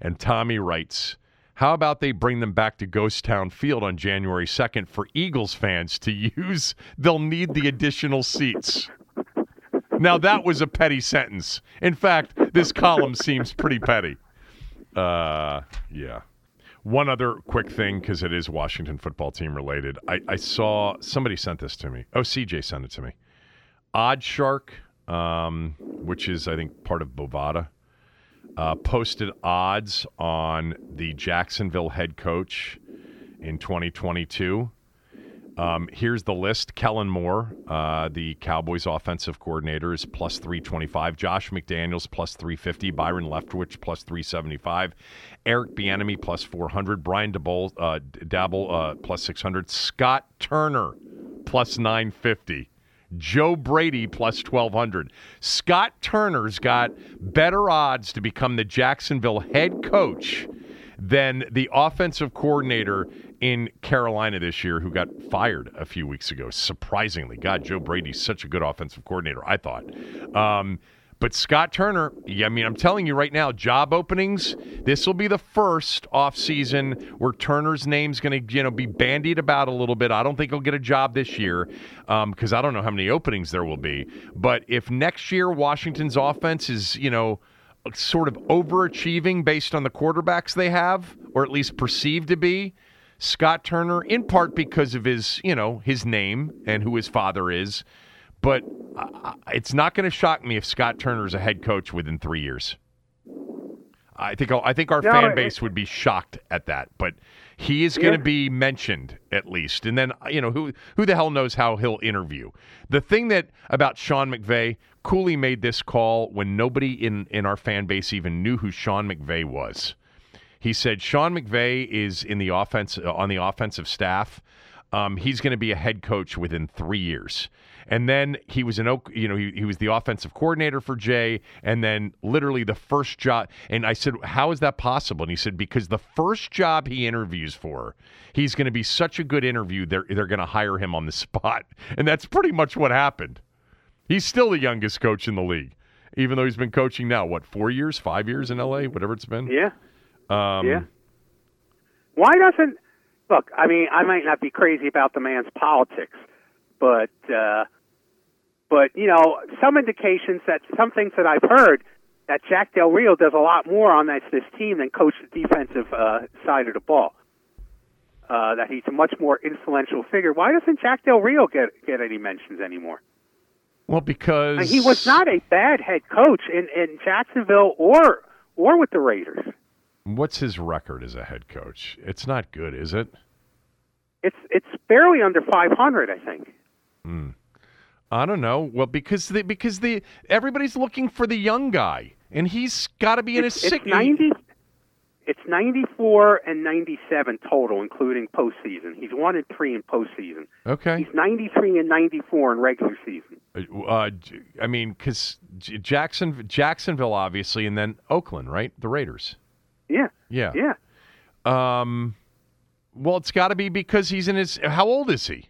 And Tommy writes, how about they bring them back to Ghost Town Field on January 2nd for Eagles fans to use? They'll need the additional seats. Now, that was a petty sentence. In fact, this column seems pretty petty. Uh, yeah. One other quick thing, because it is Washington football team related. I, I, saw somebody sent this to me. Oh, CJ sent it to me. OddsShark, um, which is, I think, part of Bovada uh, posted odds on the Jacksonville head coach in 2022. Um, here's the list. Kellen Moore, uh, the Cowboys offensive coordinator, is plus 325. Josh McDaniels, plus 350. Byron Leftwich, plus 375. Eric Bieniemy, plus 400. Brian Daboll, uh, Daboll, uh, plus 600. Scott Turner, plus 950. Joe Brady plus 1,200. Scott Turner's got better odds to become the Jacksonville head coach than the offensive coordinator in Carolina this year who got fired a few weeks ago. Surprisingly, God, Joe Brady's such a good offensive coordinator, I thought. Um, but Scott Turner, I mean, I'm telling you right now, job openings. This will be the first off season where Turner's name's going to, you know, be bandied about a little bit. I don't think he'll get a job this year because um, I don't know how many openings there will be. But if next year Washington's offense is, you know, sort of overachieving based on the quarterbacks they have, or at least perceived to be, Scott Turner, in part because of his, you know, his name and who his father is but uh, it's not going to shock me if Scott Turner is a head coach within three years. I think I think our No, fan it- base would be shocked at that, but he is going to be mentioned at least. And then you know who who the hell knows how he'll interview. The thing that about Sean McVay, Cooley made this call when nobody in in our fan base even knew who Sean McVay was. He said Sean McVay is in the offense on the offensive staff. Um, he's going to be a head coach within three years. And then he was an Oak, you know, he, he was the offensive coordinator for Jay. And then literally the first job. And I said, How is that possible? And he said, Because the first job he interviews for, he's going to be such a good interview, they're, they're going to hire him on the spot. And that's pretty much what happened. He's still the youngest coach in the league, even though he's been coaching now, what, four years, five years in LA, whatever it's been? Yeah. Um, Yeah. Why doesn't look? I mean, I might not be crazy about the man's politics, but uh, but you know, some indications that some things that I've heard that Jack Del Rio does a lot more on this this team than coach the defensive uh, side of the ball. Uh, that he's a much more influential figure. Why doesn't Jack Del Rio get get any mentions anymore? Well, because. And he was not a bad head coach in, in Jacksonville or or with the Raiders. What's his record as a head coach? It's not good, is it? It's it's barely under 500, I think. I don't know. Well, because the because the everybody's looking for the young guy, and he's got to be in it's, his it's sick. 90 it's 94 and 97 total including postseason he's 1 and 3 in postseason Okay. he's 93 and 94 in regular season Uh, J- I mean, because Jackson Jacksonville, obviously, and then Oakland, right? The Raiders. yeah Yeah. yeah Um. Well, it's got to be because he's in his. How old is he?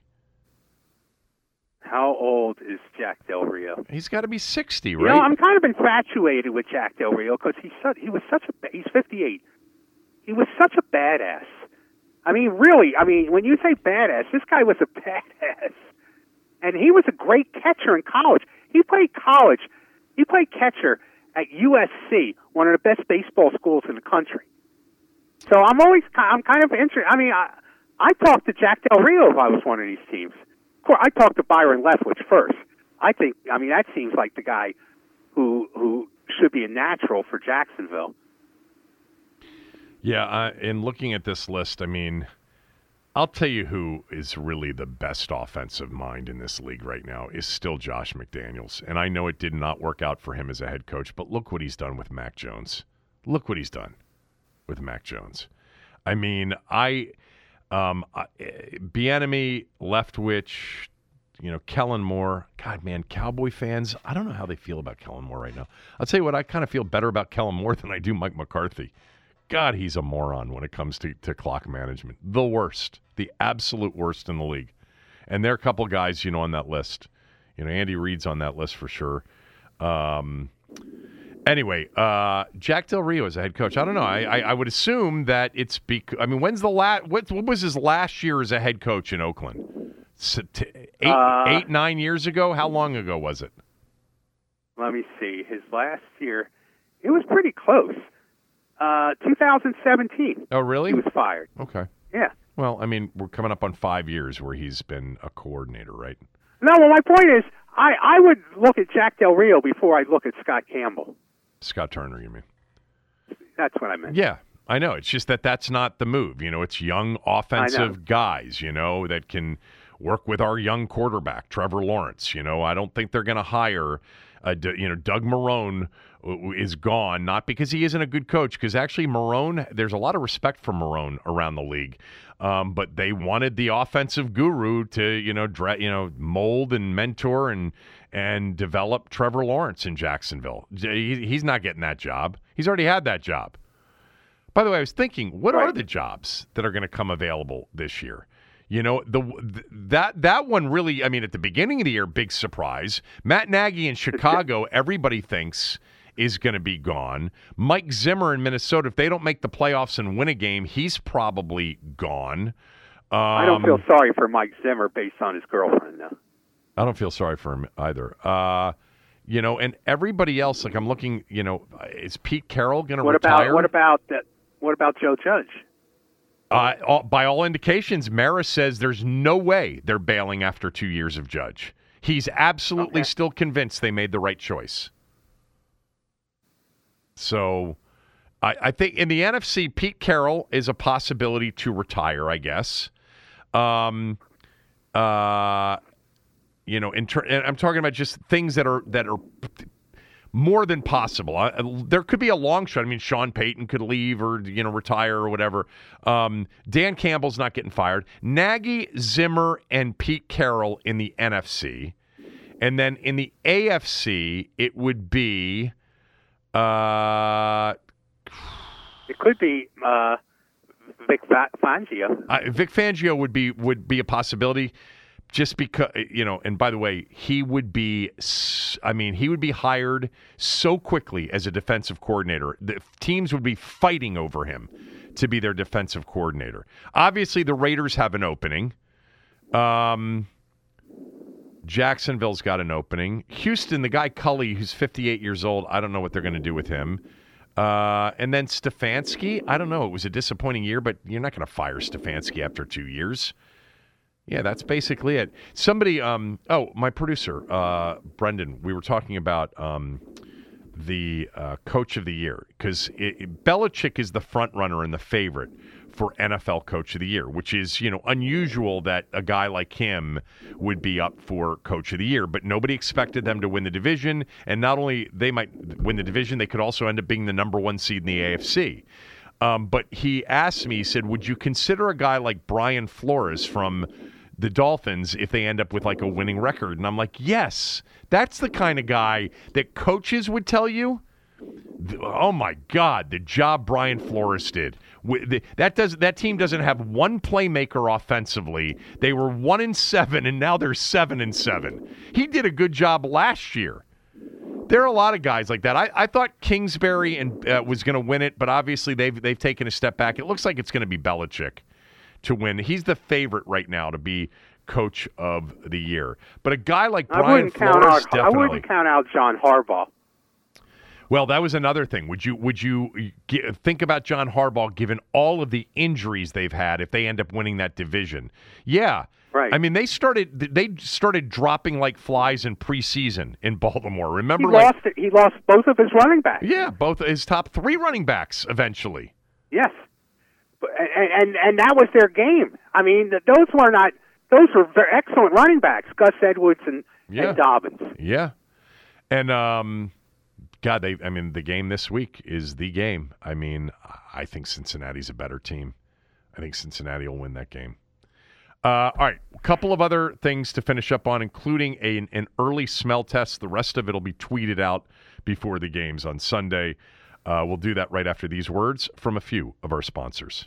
How old is jack del rio He's got to be sixty, you right? know i'm kind of infatuated with jack del rio because he's such, he was such a, he's 58 he was such a badass i mean really i mean when you say badass this guy was a badass and he was a great catcher in college. He played college. He played catcher at USC, one of the best baseball schools in the country. So I'm always, I'm kind of interested. I mean, I I talked to Jack Del Rio if I was one of these teams. Course, I talked to Byron Leftwich first. I think I mean that seems like the guy who who should be a natural for Jacksonville. Yeah, uh, in looking at this list, I mean, I'll tell you who is really the best offensive mind in this league right now is still Josh McDaniels. And I know it did not work out for him as a head coach, but look what he's done with Mac Jones. Look what he's done with Mac Jones. I mean, I, um, I, Bieniemy, Leftwich, you know, Kellen Moore. God, man, Cowboy fans, I don't know how they feel about Kellen Moore right now. I'll tell you what, I kind of feel better about Kellen Moore than I do Mike McCarthy. God, he's a moron when it comes to, to clock management. The worst, the absolute worst in the league. And there are a couple guys, you know, on that list. You know, Andy Reid's on that list for sure. Um, anyway, uh, Jack Del Rio is a head coach. I don't know. I, I, I would assume that it's bec- I mean, when's the last? What, what was his last year as a head coach in Oakland? Eight, Uh, eight, nine years ago. How long ago was it? Let me see. His last year, it was pretty close. Uh, 2017, Oh, really? he was fired. Okay. Yeah. Well, I mean, we're coming up on five years where he's been a coordinator, right? No, well, my point is, I, I would look at Jack Del Rio before I look at Scott Campbell. Scott Turner, you mean? That's what I meant. Yeah, I know. It's just that that's not the move. You know, it's young offensive guys, you know, that can work with our young quarterback, Trevor Lawrence. You know, I don't think they're going to hire, uh, you know, Doug Marrone uh, is gone, not because he isn't a good coach, because actually Marrone, there's a lot of respect for Marrone around the league. Um, but they wanted the offensive guru to, you know, dra- you know, mold and mentor and and develop Trevor Lawrence in Jacksonville. He's not getting that job. He's already had that job. By the way, I was thinking, what are the jobs that are going to come available this year? You know, the th- that that one really. I mean, at the beginning of the year, big surprise. Matt Nagy in Chicago, everybody thinks is going to be gone. Mike Zimmer in Minnesota, if they don't make the playoffs and win a game, he's probably gone. Um, I don't feel sorry for Mike Zimmer based on his girlfriend, though. I don't feel sorry for him either. Uh, you know, and everybody else, like I'm looking. You know, is Pete Carroll going to What retire? about what about that? What about Joe Judge? Uh, all, by all indications, Maris says there's no way they're bailing after two years of Judge. He's absolutely Okay. still convinced they made the right choice. So I, I think in the NFC, Pete Carroll is a possibility to retire, I guess. Um, uh, you know, in ter- and I'm talking about just things that are that are more than possible. Uh, there could be a long shot. I mean, Sean Payton could leave or you know retire or whatever. Um, Dan Campbell's not getting fired. Nagy, Zimmer, and Pete Carroll in the NFC, and then in the AFC, it would be. Uh, It could be uh, Vic Fangio. Uh, Vic Fangio would be would be a possibility, just because you know. And by the way, he would be i mean, he would be hired so quickly as a defensive coordinator. The teams would be fighting over him to be their defensive coordinator. Obviously, the Raiders have an opening. Um, Jacksonville's got an opening. Houston, the guy Culley, who's 58 years old, I don't know what they're going to do with him. Uh, and then Stefanski, I don't know. It was a disappointing year, but you're not going to fire Stefanski after two years. Yeah, that's basically it. Somebody, um, oh, my producer, uh, Brendan, we were talking about um, the uh, coach of the year because Belichick is the front runner and the favorite for NFL coach of the year, which is, you know, unusual that a guy like him would be up for coach of the year, but nobody expected them to win the division. And not only they might win the division, they could also end up being the number one seed in the AFC. Um, but he asked me, he said, Would you consider a guy like Brian Flores from the Dolphins if they end up with like a winning record? And I'm like, Yes, that's the kind of guy that coaches would tell you. Oh my God, the job Brian Flores did. That does that team doesn't have one playmaker offensively. They were one in seven, and now they're seven and seven. He did a good job last year. There are a lot of guys like that. I, I thought Kingsbury and uh, was going to win it, but obviously they've they've taken a step back. It looks like it's going to be Belichick to win. He's the favorite right now to be coach of the year. But a guy like I Brian Flores, out. I wouldn't count out John Harbaugh. Well, that was another thing. Would you would you think about John Harbaugh given all of the injuries they've had if they end up winning that division? Yeah. Right. I mean, they started they started dropping like flies in preseason in Baltimore. He Remember like lost. it. He lost both of his running backs. yeah, both his top 3 running backs eventually. Yes, and, and and that was their game. I mean, those were not. Those were very excellent running backs, Gus Edwards and, Yeah. and Dobbins. Yeah. And um God, they I mean the game this week is the game. I mean, I think Cincinnati's a better team. I think Cincinnati will win that game. Uh, all right, a couple of other things to finish up on, including a, an early smell test. The rest of it will be tweeted out before the games on Sunday. Uh, we'll do that right after these words from a few of our sponsors.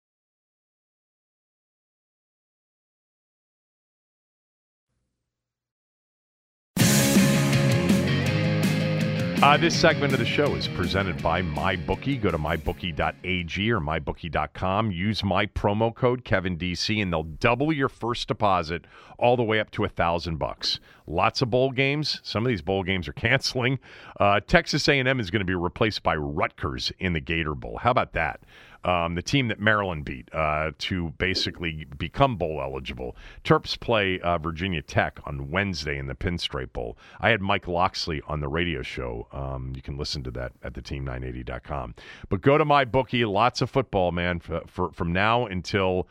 Uh, this segment of the show is presented by MyBookie. Go to mybookie.ag or mybookie.com. Use my promo code KevinDC, and they'll double your first deposit all the way up to a thousand bucks. Lots of bowl games. Some of these bowl games are canceling. Uh, Texas A&M is going to be replaced by Rutgers in the Gator Bowl. How about that? Um, the team that Maryland beat uh, to basically become bowl eligible. Terps play uh, Virginia Tech on Wednesday in the Pinstripe Bowl. I had Mike Locksley on the radio show. Um, you can listen to that at the team980.com. But go to my bookie. Lots of football, man, for, for from now until.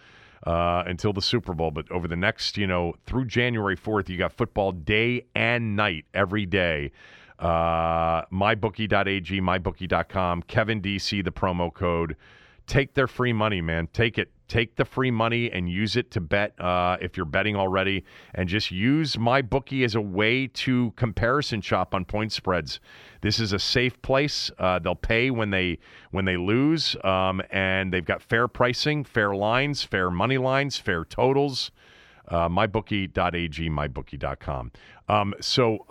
Uh, until the Super Bowl. But over the next, you know, through January 4th, you got football day and night every day. Uh, mybookie.ag, mybookie.com, Kevin DC, the promo code take their free money, man. Take it. Take the free money and use it to bet uh, if you're betting already, and just use my bookie as a way to comparison shop on point spreads. This is a safe place. Uh, they'll pay when they when they lose, um, and they've got fair pricing, fair lines, fair money lines, fair totals. Uh, mybookie.ag, mybookie.com. Um, so,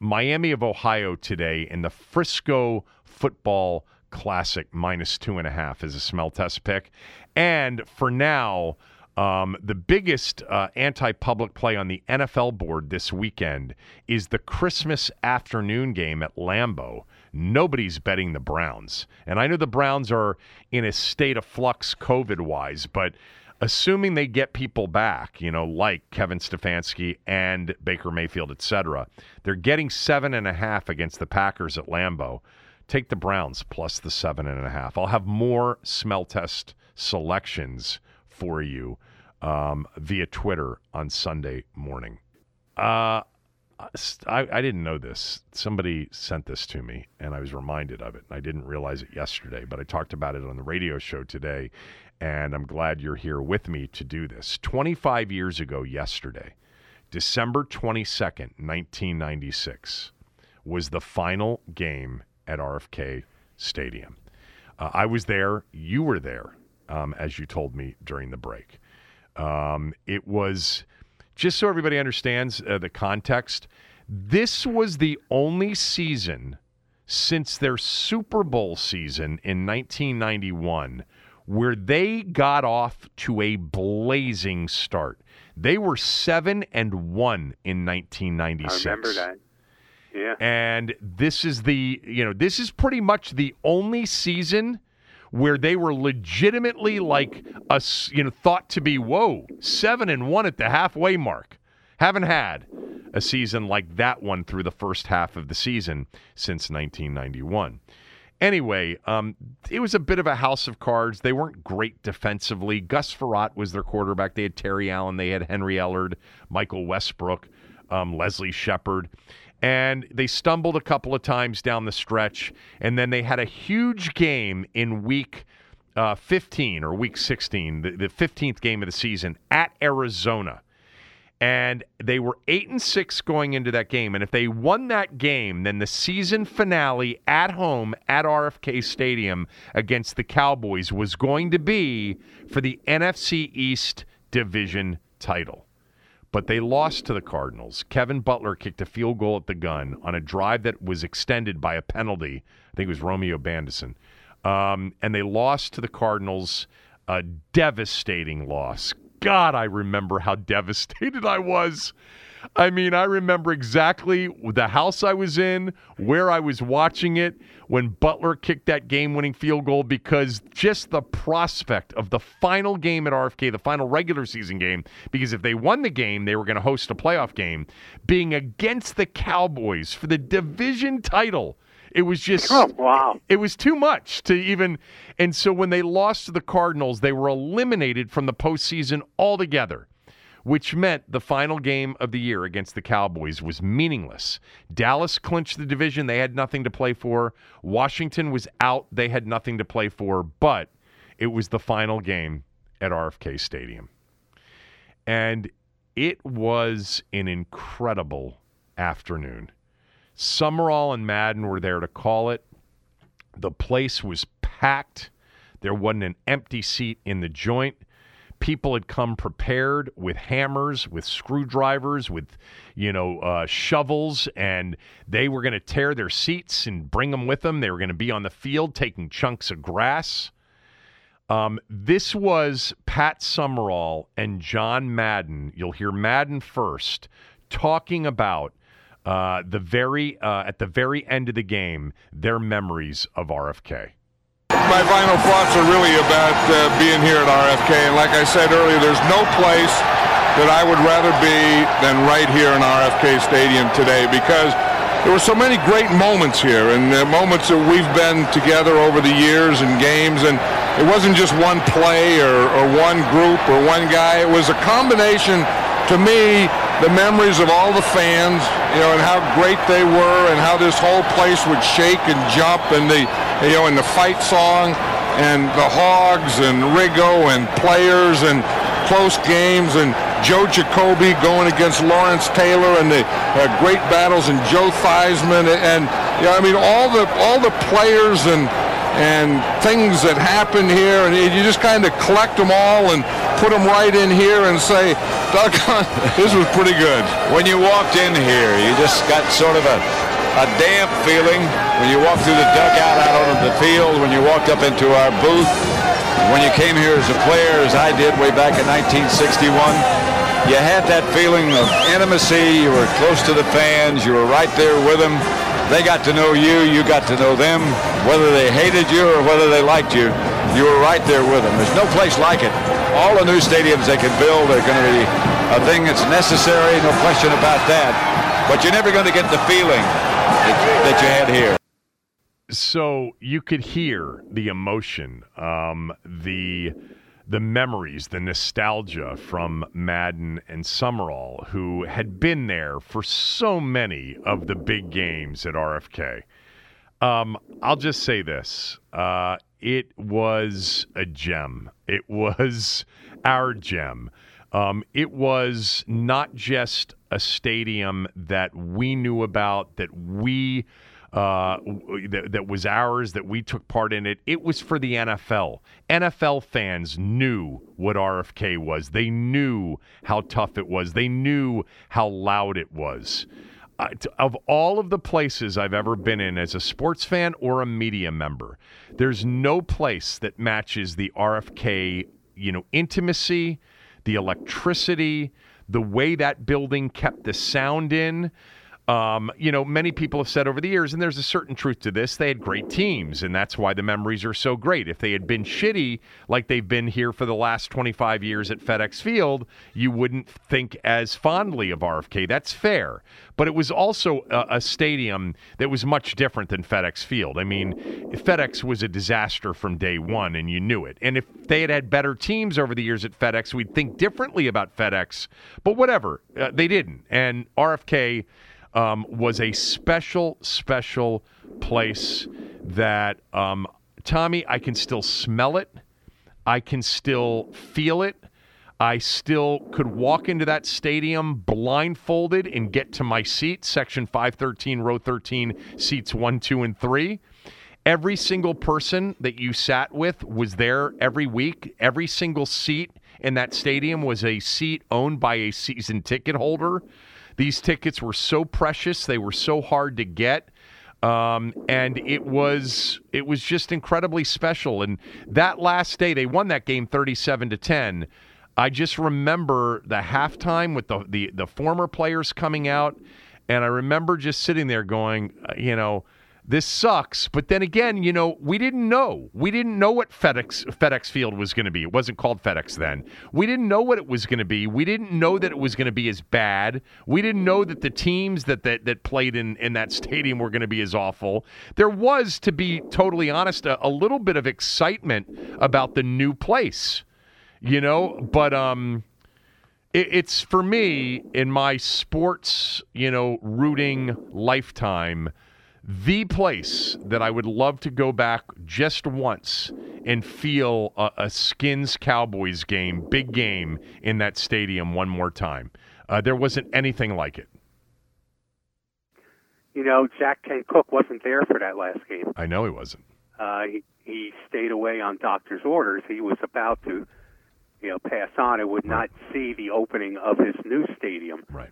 Miami of Ohio today in the Frisco football Classic minus two and a half is a smell test pick. And for now, um, the biggest uh, anti public play on the NFL board this weekend is the Christmas afternoon game at Lambeau. Nobody's betting the Browns. And I know the Browns are in a state of flux COVID wise, but assuming they get people back, you know, like Kevin Stefanski and Baker Mayfield, et cetera, they're getting seven and a half against the Packers at Lambeau. Take the Browns plus the seven and a half. I'll have more smell test selections for you um, via Twitter on Sunday morning. Uh, I, I, didn't know this. Somebody sent this to me, and I was reminded of it. I didn't realize it yesterday, but I talked about it on the radio show today, and I'm glad you're here with me to do this. 25 years ago, yesterday, December 22nd, 1996, was the final game at RFK Stadium. Uh, I was there. You were there, um, as you told me during the break. Um, it was just so everybody understands uh, the context. This was the only season since their Super Bowl season in 1991 where they got off to a blazing start. They were seven and one in 1996. I remember that. Yeah. And this is the, you know, this is pretty much the only season where they were legitimately like a, you know, thought to be, whoa, seven and one at the halfway mark. Haven't had a season like that one through the first half of the season since 1991. Anyway, um, it was a bit of a house of cards. They weren't great defensively. Gus Frerotte was their quarterback. They had Terry Allen. They had Henry Ellard, Michael Westbrook, um, Leslie Shepherd and they stumbled a couple of times down the stretch, and then they had a huge game in week uh, 15 or week 16, the, the 15th game of the season at Arizona. And they were eight and six going into that game. And if they won that game, then the season finale at home at RFK Stadium against the Cowboys was going to be for the NFC East division title but they lost to the Cardinals. Kevin Butler kicked a field goal at the gun on a drive that was extended by a penalty. I think it was Romeo Bandison. Um, and they lost to the Cardinals, a devastating loss. God, I remember how devastated I was. I mean, I remember exactly the house I was in, where I was watching it when Butler kicked that game winning field goal because just the prospect of the final game at RFK, the final regular season game, because if they won the game, they were going to host a playoff game, being against the Cowboys for the division title. It was just oh, wow. It was too much to even and so when they lost to the Cardinals, they were eliminated from the postseason altogether which meant the final game of the year against the Cowboys was meaningless. Dallas clinched the division, they had nothing to play for. Washington was out, they had nothing to play for, but it was the final game at RFK Stadium. And it was an incredible afternoon. Summerall and Madden were there to call it. The place was packed. There wasn't an empty seat in the joint people had come prepared with hammers, with screwdrivers, with you know uh, shovels, and they were going to tear their seats and bring them with them. They were going to be on the field taking chunks of grass. Um, this was Pat Summerall and John Madden. You'll hear Madden first talking about uh, the very uh, at the very end of the game their memories of RFK. My final thoughts are really about uh, being here at RFK, and like I said earlier, there's no place that I would rather be than right here in RFK Stadium today because there were so many great moments here and uh, moments that we've been together over the years and games. And it wasn't just one play or, or one group or one guy. It was a combination to me the memories of all the fans you know and how great they were and how this whole place would shake and jump and the you know and the fight song and the hogs and Riggo and players and close games and Joe Jacoby going against Lawrence Taylor and the uh, great battles and Joe Theismann and you know, I mean all the all the players and and things that happen here and you just kind of collect them all and put them right in here and say, doggone, this was pretty good. When you walked in here, you just got sort of a, a damp feeling when you walked through the dugout out onto the field, when you walked up into our booth, when you came here as a player, as I did way back in 1961 you had that feeling of intimacy. You were close to the fans. You were right there with them. They got to know you. You got to know them. Whether they hated you or whether they liked you, you were right there with them. There's no place like it. All the new stadiums they can build are going to be a thing that's necessary, no question about that. But you're never going to get the feeling that, you had here. So you could hear the emotion, um, the the memories, the nostalgia from Madden and Summerall, who had been there for so many of the big games at RFK. Um, I'll just say this: uh, it was a gem. It was our gem. Um, it was not just a stadium that we knew about, that we uh, that, that was ours, that we took part in it. It was for the NFL. NFL fans knew what RFK was. They knew how tough it was. They knew how loud it was. Uh, of all of the places I've ever been in as a sports fan or a media member, there's no place that matches the RFK, you know, intimacy, the electricity, the way that building kept the sound in. Um, you know, many people have said over the years, and there's a certain truth to this, they had great teams, and that's why the memories are so great. If they had been shitty, like they've been here for the last 25 years at FedEx Field, you wouldn't think as fondly of RFK. That's fair. But it was also a, a stadium that was much different than FedEx Field. I mean, FedEx was a disaster from day one, and you knew it. And if they had had better teams over the years at FedEx, we'd think differently about FedEx. But whatever, uh, they didn't. And RFK um, was a special, special place that, um, Tommy, I can still smell it. I can still feel it. I still could walk into that stadium blindfolded and get to my seat, section 513, row 13, seats 1, 2, and 3. Every single person that you sat with was there every week. Every single seat in that stadium was a seat owned by a season ticket holder. These tickets were so precious; they were so hard to get. Um, and it was it was just incredibly special. And that last day, they won that game thirty-seven to ten. I just remember the halftime with the, the the former players coming out, and I remember just sitting there going, uh, you know, this sucks. But then again, you know, we didn't know. We didn't know what FedEx FedEx Field was going to be. It wasn't called FedEx then. We didn't know what it was going to be. We didn't know that it was going to be as bad. We didn't know that the teams that that, that played in, in that stadium were going to be as awful. There was, to be totally honest, a, a little bit of excitement about the new place. You know, but um it's for me in my sports, you know, rooting lifetime the place that I would love to go back just once and feel a, a Skins Cowboys game, big game in that stadium one more time. Uh, there wasn't anything like it. You know, Jack Kent Cooke wasn't there for that last game. I know he wasn't. Uh, he, he stayed away on doctor's orders. He was about to you know pass on and would not see the opening of his new stadium, right?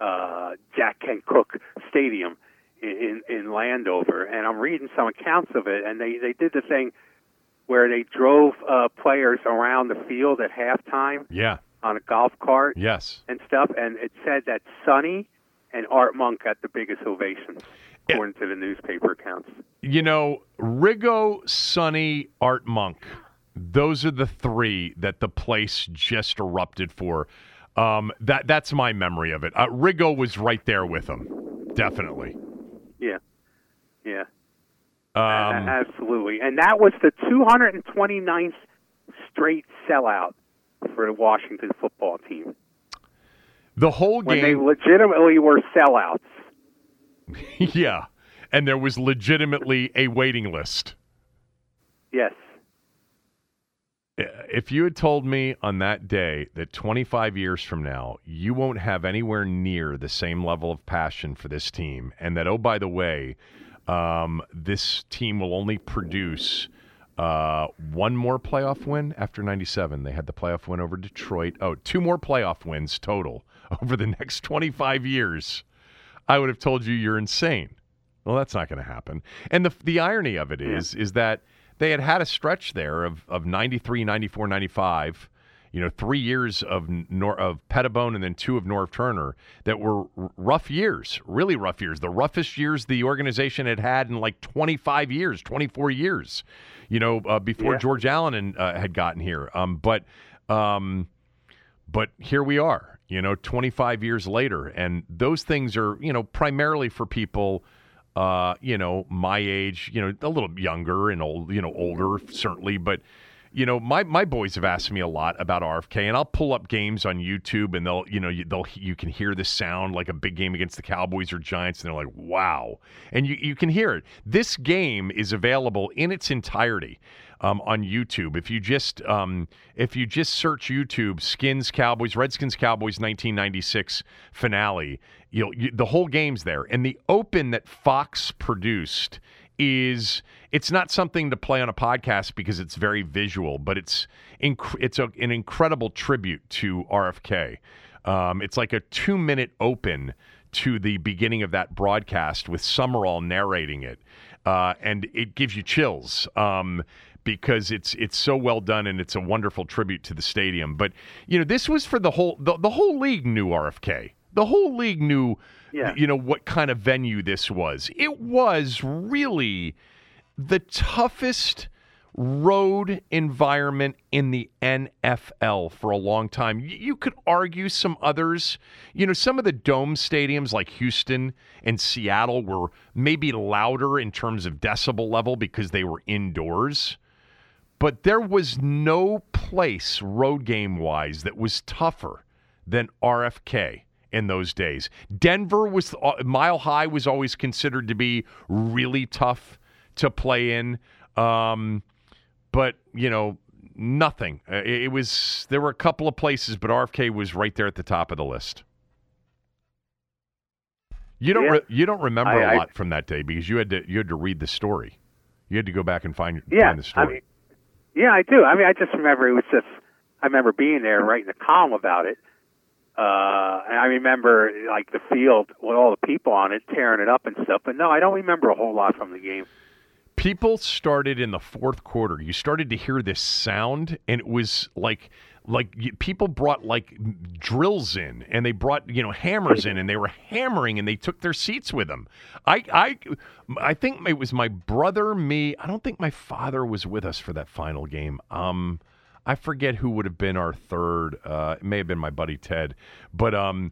Uh, Jack Kent Cooke Stadium in, in Landover, and I'm reading some accounts of it, and they they did the thing where they drove uh, players around the field at halftime Yeah. on a golf cart Yes. and stuff, and it said that Sonny and Art Monk got the biggest ovations, according to the newspaper accounts. You know, Riggo, Sonny, Art Monk. Those are the three that the place just erupted for. Um, that that's my memory of it. Uh, Riggo was right there with them, definitely. Yeah, yeah, Um, absolutely. And that was the 229th straight sellout for the Washington football team the whole game when they game, legitimately were sellouts. yeah, and there was legitimately a waiting list. Yes. If you had told me on that day that 25 years from now you won't have anywhere near the same level of passion for this team, and that oh by the way, um, this team will only produce uh, one more playoff win after 97. They had the playoff win over Detroit. Oh, two more playoff wins total over the next 25 years. I would have told you you're insane. Well, that's not going to happen. And the the irony of it is is that they had had a stretch there of of 93, 94, 95, you know, 3 years of Nor- of Petitbon and then two of Norv Turner that were r- rough years, really rough years, the roughest years the organization had had in like 25 years, 24 years. You know, uh, before Yeah. George Allen and, uh, had gotten here. Um, but um, but here we are, you know, 25 years later, and those things are, you know, primarily for people, uh, you know, my age, you know, a little younger and old, you know, older certainly, but. You know, my, my boys have asked me a lot about RFK, and I'll pull up games on YouTube, and they'll, you know, you, they'll you can hear the sound like a big game against the Cowboys or Giants, and they're like, "Wow!" And you you can hear it. This game is available in its entirety um, on YouTube. If you just um, if you just search YouTube Skins Cowboys Redskins Cowboys 1996 finale, you'll you, the whole game's there. And the open that Fox produced is it's not something to play on a podcast because it's very visual, but it's inc- it's a, an incredible tribute to RFK. Um, it's like a two minute open to the beginning of that broadcast with Summerall narrating it, uh, and it gives you chills. Um, because it's it's so well done and it's a wonderful tribute to the stadium. But you know, this was for the whole the, the whole league knew RFK. The whole league knew Yeah. you know what kind of venue this was. It was really the toughest road environment in the NFL for a long time. You could argue some others. You know, some of the dome stadiums like Houston and Seattle were maybe louder in terms of decibel level because they were indoors. But there was no place road game wise that was tougher than RFK in those days. Denver was uh, Mile High was always considered to be really tough to play in. Um, but you know, nothing. Uh, It, it was there were a couple of places, but RFK was right there at the top of the list. You don't Yeah. re- you don't remember I- a I- lot from that day because you had to you had to read the story. You had to go back and find Yeah, find the story. I mean, yeah, I do. I mean, I just remember it was just. I remember being there, writing a column about it. Uh, and I remember like the field with all the people on it, tearing it up and stuff. But no, I don't remember a whole lot from the game. people started in the fourth quarter. You started to hear this sound, and it was like like people brought like drills in, and they brought you know hammers in, and they were hammering, and they took their seats with them. I I I think it was my brother, me. I don't think my father was with us for that final game. Um. I forget who would have been our third. Uh, it may have been my buddy Ted, but um,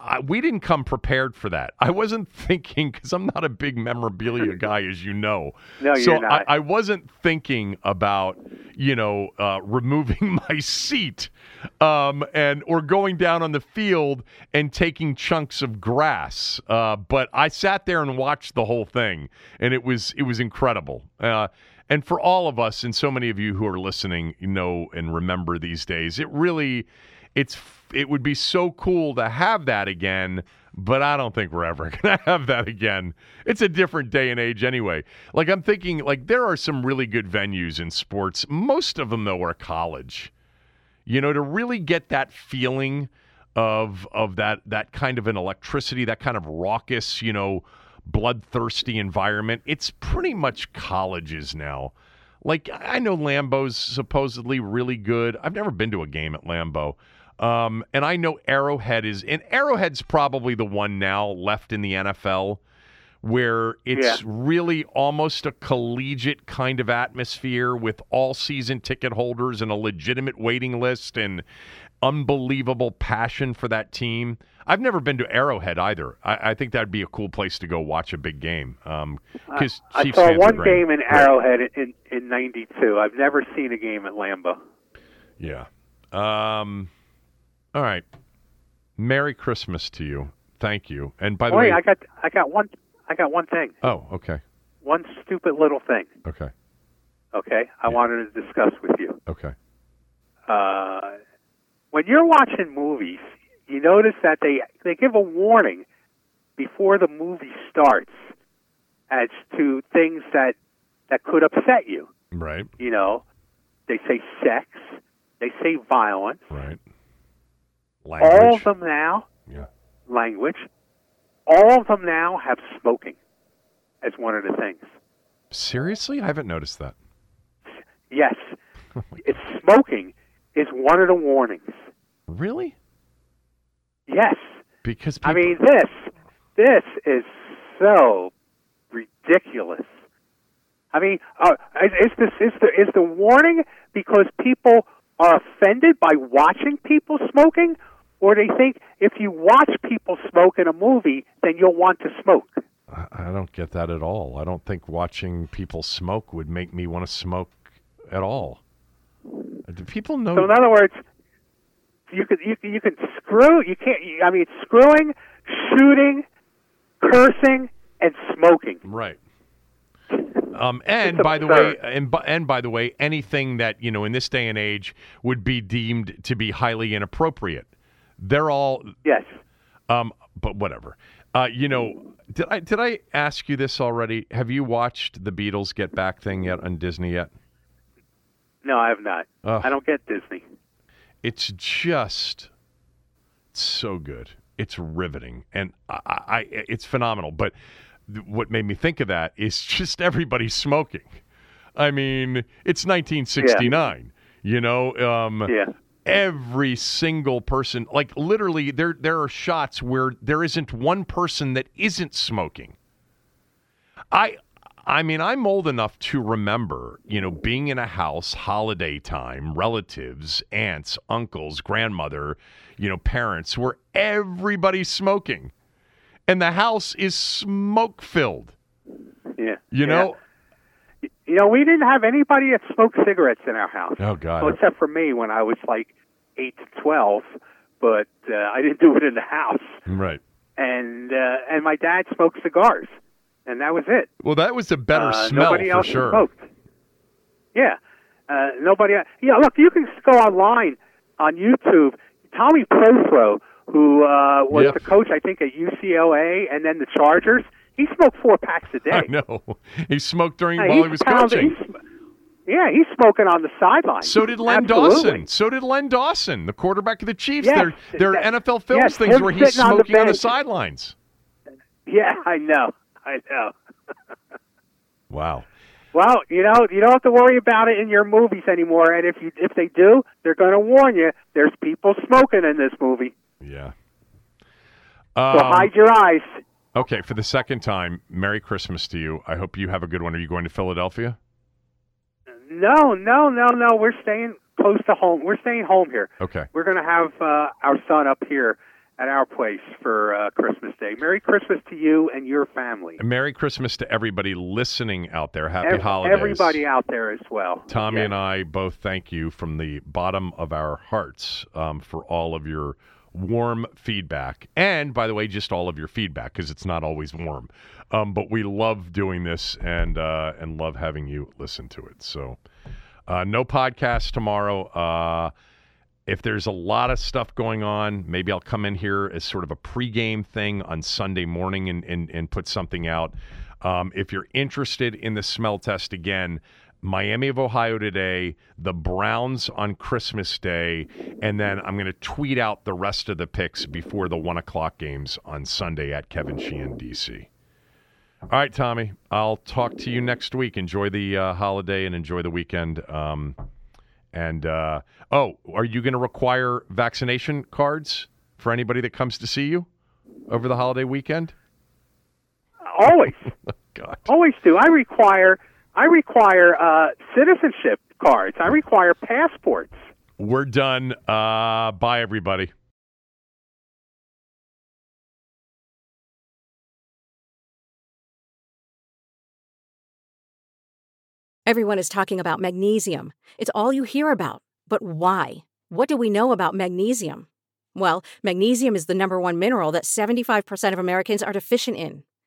I, we didn't come prepared for that. I wasn't thinking because I'm not a big memorabilia guy, as you know. No, so you're not. I, I wasn't thinking about you know uh, removing my seat um, and or going down on the field and taking chunks of grass. Uh, but I sat there and watched the whole thing, and it was it was incredible. Uh, and for all of us, and so many of you who are listening, you know and remember these days, it really it's it would be so cool to have that again but i don't think we're ever going to have that again it's a different day and age anyway like i'm thinking like there are some really good venues in sports most of them though are college You know, to really get that feeling of of that that kind of an electricity, that kind of raucous, you know, bloodthirsty environment. It's pretty much colleges now. Like I know Lambeau's supposedly really good. I've never been to a game at Lambeau. Um, and I know Arrowhead is and Arrowhead's probably the one now left in the NFL where it's Yeah. really almost a collegiate kind of atmosphere with all season ticket holders and a legitimate waiting list and unbelievable passion for that team. I've never been to Arrowhead either. I, I think that'd be a cool place to go watch a big game. Um, because I Chiefs saw one game in. Arrowhead in in '92. I've never seen a game at Lambeau. Yeah. Um, all right. Merry Christmas to you. Thank you. And by the Wait, way, I got I got one I got one thing. oh, okay, One stupid little thing. okay, Okay, I wanted to discuss with you. okay. Uh, when you're watching movies, you notice that they they give a warning before the movie starts as to things that that could upset you. Right, You know, they say sex, they say violence. right. All of them now, Yeah. language. All of them now have smoking as one of the things. Seriously, I haven't noticed that. Yes, it's smoking is one of the warnings. Really? Yes. Because people... I mean this this is so ridiculous. I mean, uh, is this is the is the warning because people are offended by watching people smoking, or they think if you watch people smoke in a movie, then you'll want to smoke? I, don't get that at all. I don't think watching people smoke would make me want to smoke at all. Do people know? So in other words, you could you, can- you can screw you can't. I mean, screwing, shooting, cursing, and smoking. Right. Um, and by the way, and, by- and by the way, anything that you know in this day and age would be deemed to be highly inappropriate. They're all yes. Um, but whatever. Uh, you know, did I did I ask you this already? Have you watched the Beatles Get Back thing yet on Disney yet? No, I have not. I don't get Disney. It's just so good. It's riveting, and I, I it's phenomenal. But th- what made me think of that is just everybody smoking. I mean, it's 1969. You know, um, Yeah. Every single person, like literally, there there are shots where there isn't one person that isn't smoking. I I mean, I'm old enough to remember, you know, being in a house, holiday time, relatives, aunts, uncles, grandmother, you know, parents, where everybody's smoking. And the house is smoke filled. Yeah. You know? You know, we didn't have anybody that smoked cigarettes in our house. Oh God. Except for me when I was like eight to twelve, but uh, I didn't do it in the house. Right. And uh, and my dad smoked cigars, and that was it. Well, that was a better Uh, smell nobody else sure. smoked. Yeah, uh, nobody. Yeah, look, you can go online on YouTube. Tommy Prothro, who uh, was Yeah. the coach, I think, at UCLA and then the Chargers, he smoked four packs a day. I know. He smoked during Yeah, while he was pounding- coaching. Yeah, he's smoking on the sideline. So did Len Absolutely. Dawson. So did Len Dawson, the quarterback of the Chiefs. Yes, there, there are NFL films yes, things where he's sitting on the smoking on the sidelines. Yeah, I know. I know. Wow. Well, you know, you don't have to worry about it in your movies anymore. And if you if they do, they're going to warn you. There's people smoking in this movie, Yeah. so Um, hide your eyes. Okay, for the second time, Merry Christmas to you. I hope you have a good one. Are you going to Philadelphia? No, no, no, no. We're staying close to home. We're staying home here. Okay. We're going to have uh, our son up here at our place for uh, Christmas Day. Merry Christmas to you and your family. Merry Christmas to everybody listening out there. Happy Ev- holidays. Everybody out there as well. Tommy Yeah. and I both thank you from the bottom of our hearts um, for all of your warm feedback. And by the way, just all of your feedback because it's not always warm. Um, but we love doing this and uh, and love having you listen to it. So uh, no podcast tomorrow. Uh, if there's a lot of stuff going on, maybe I'll come in here as sort of a pregame thing on Sunday morning and, and, and put something out. Um, if you're interested in the smell test again, Miami of Ohio today, the Browns on Christmas Day, and then I'm going to tweet out the rest of the picks before the one o'clock games on Sunday at Kevin Sheehan, DC. All right, Tommy, I'll talk to you next week. Enjoy the uh, holiday and enjoy the weekend. Um, and uh, oh, are you going to require vaccination cards for anybody that comes to see you over the holiday weekend? Always. God. Always do. I require I require uh, citizenship cards. I require passports. We're done. Uh, bye, everybody. Everyone is talking about magnesium. It's all you hear about. But why? What do we know about magnesium? Well, magnesium is the number one mineral that 75% of Americans are deficient in.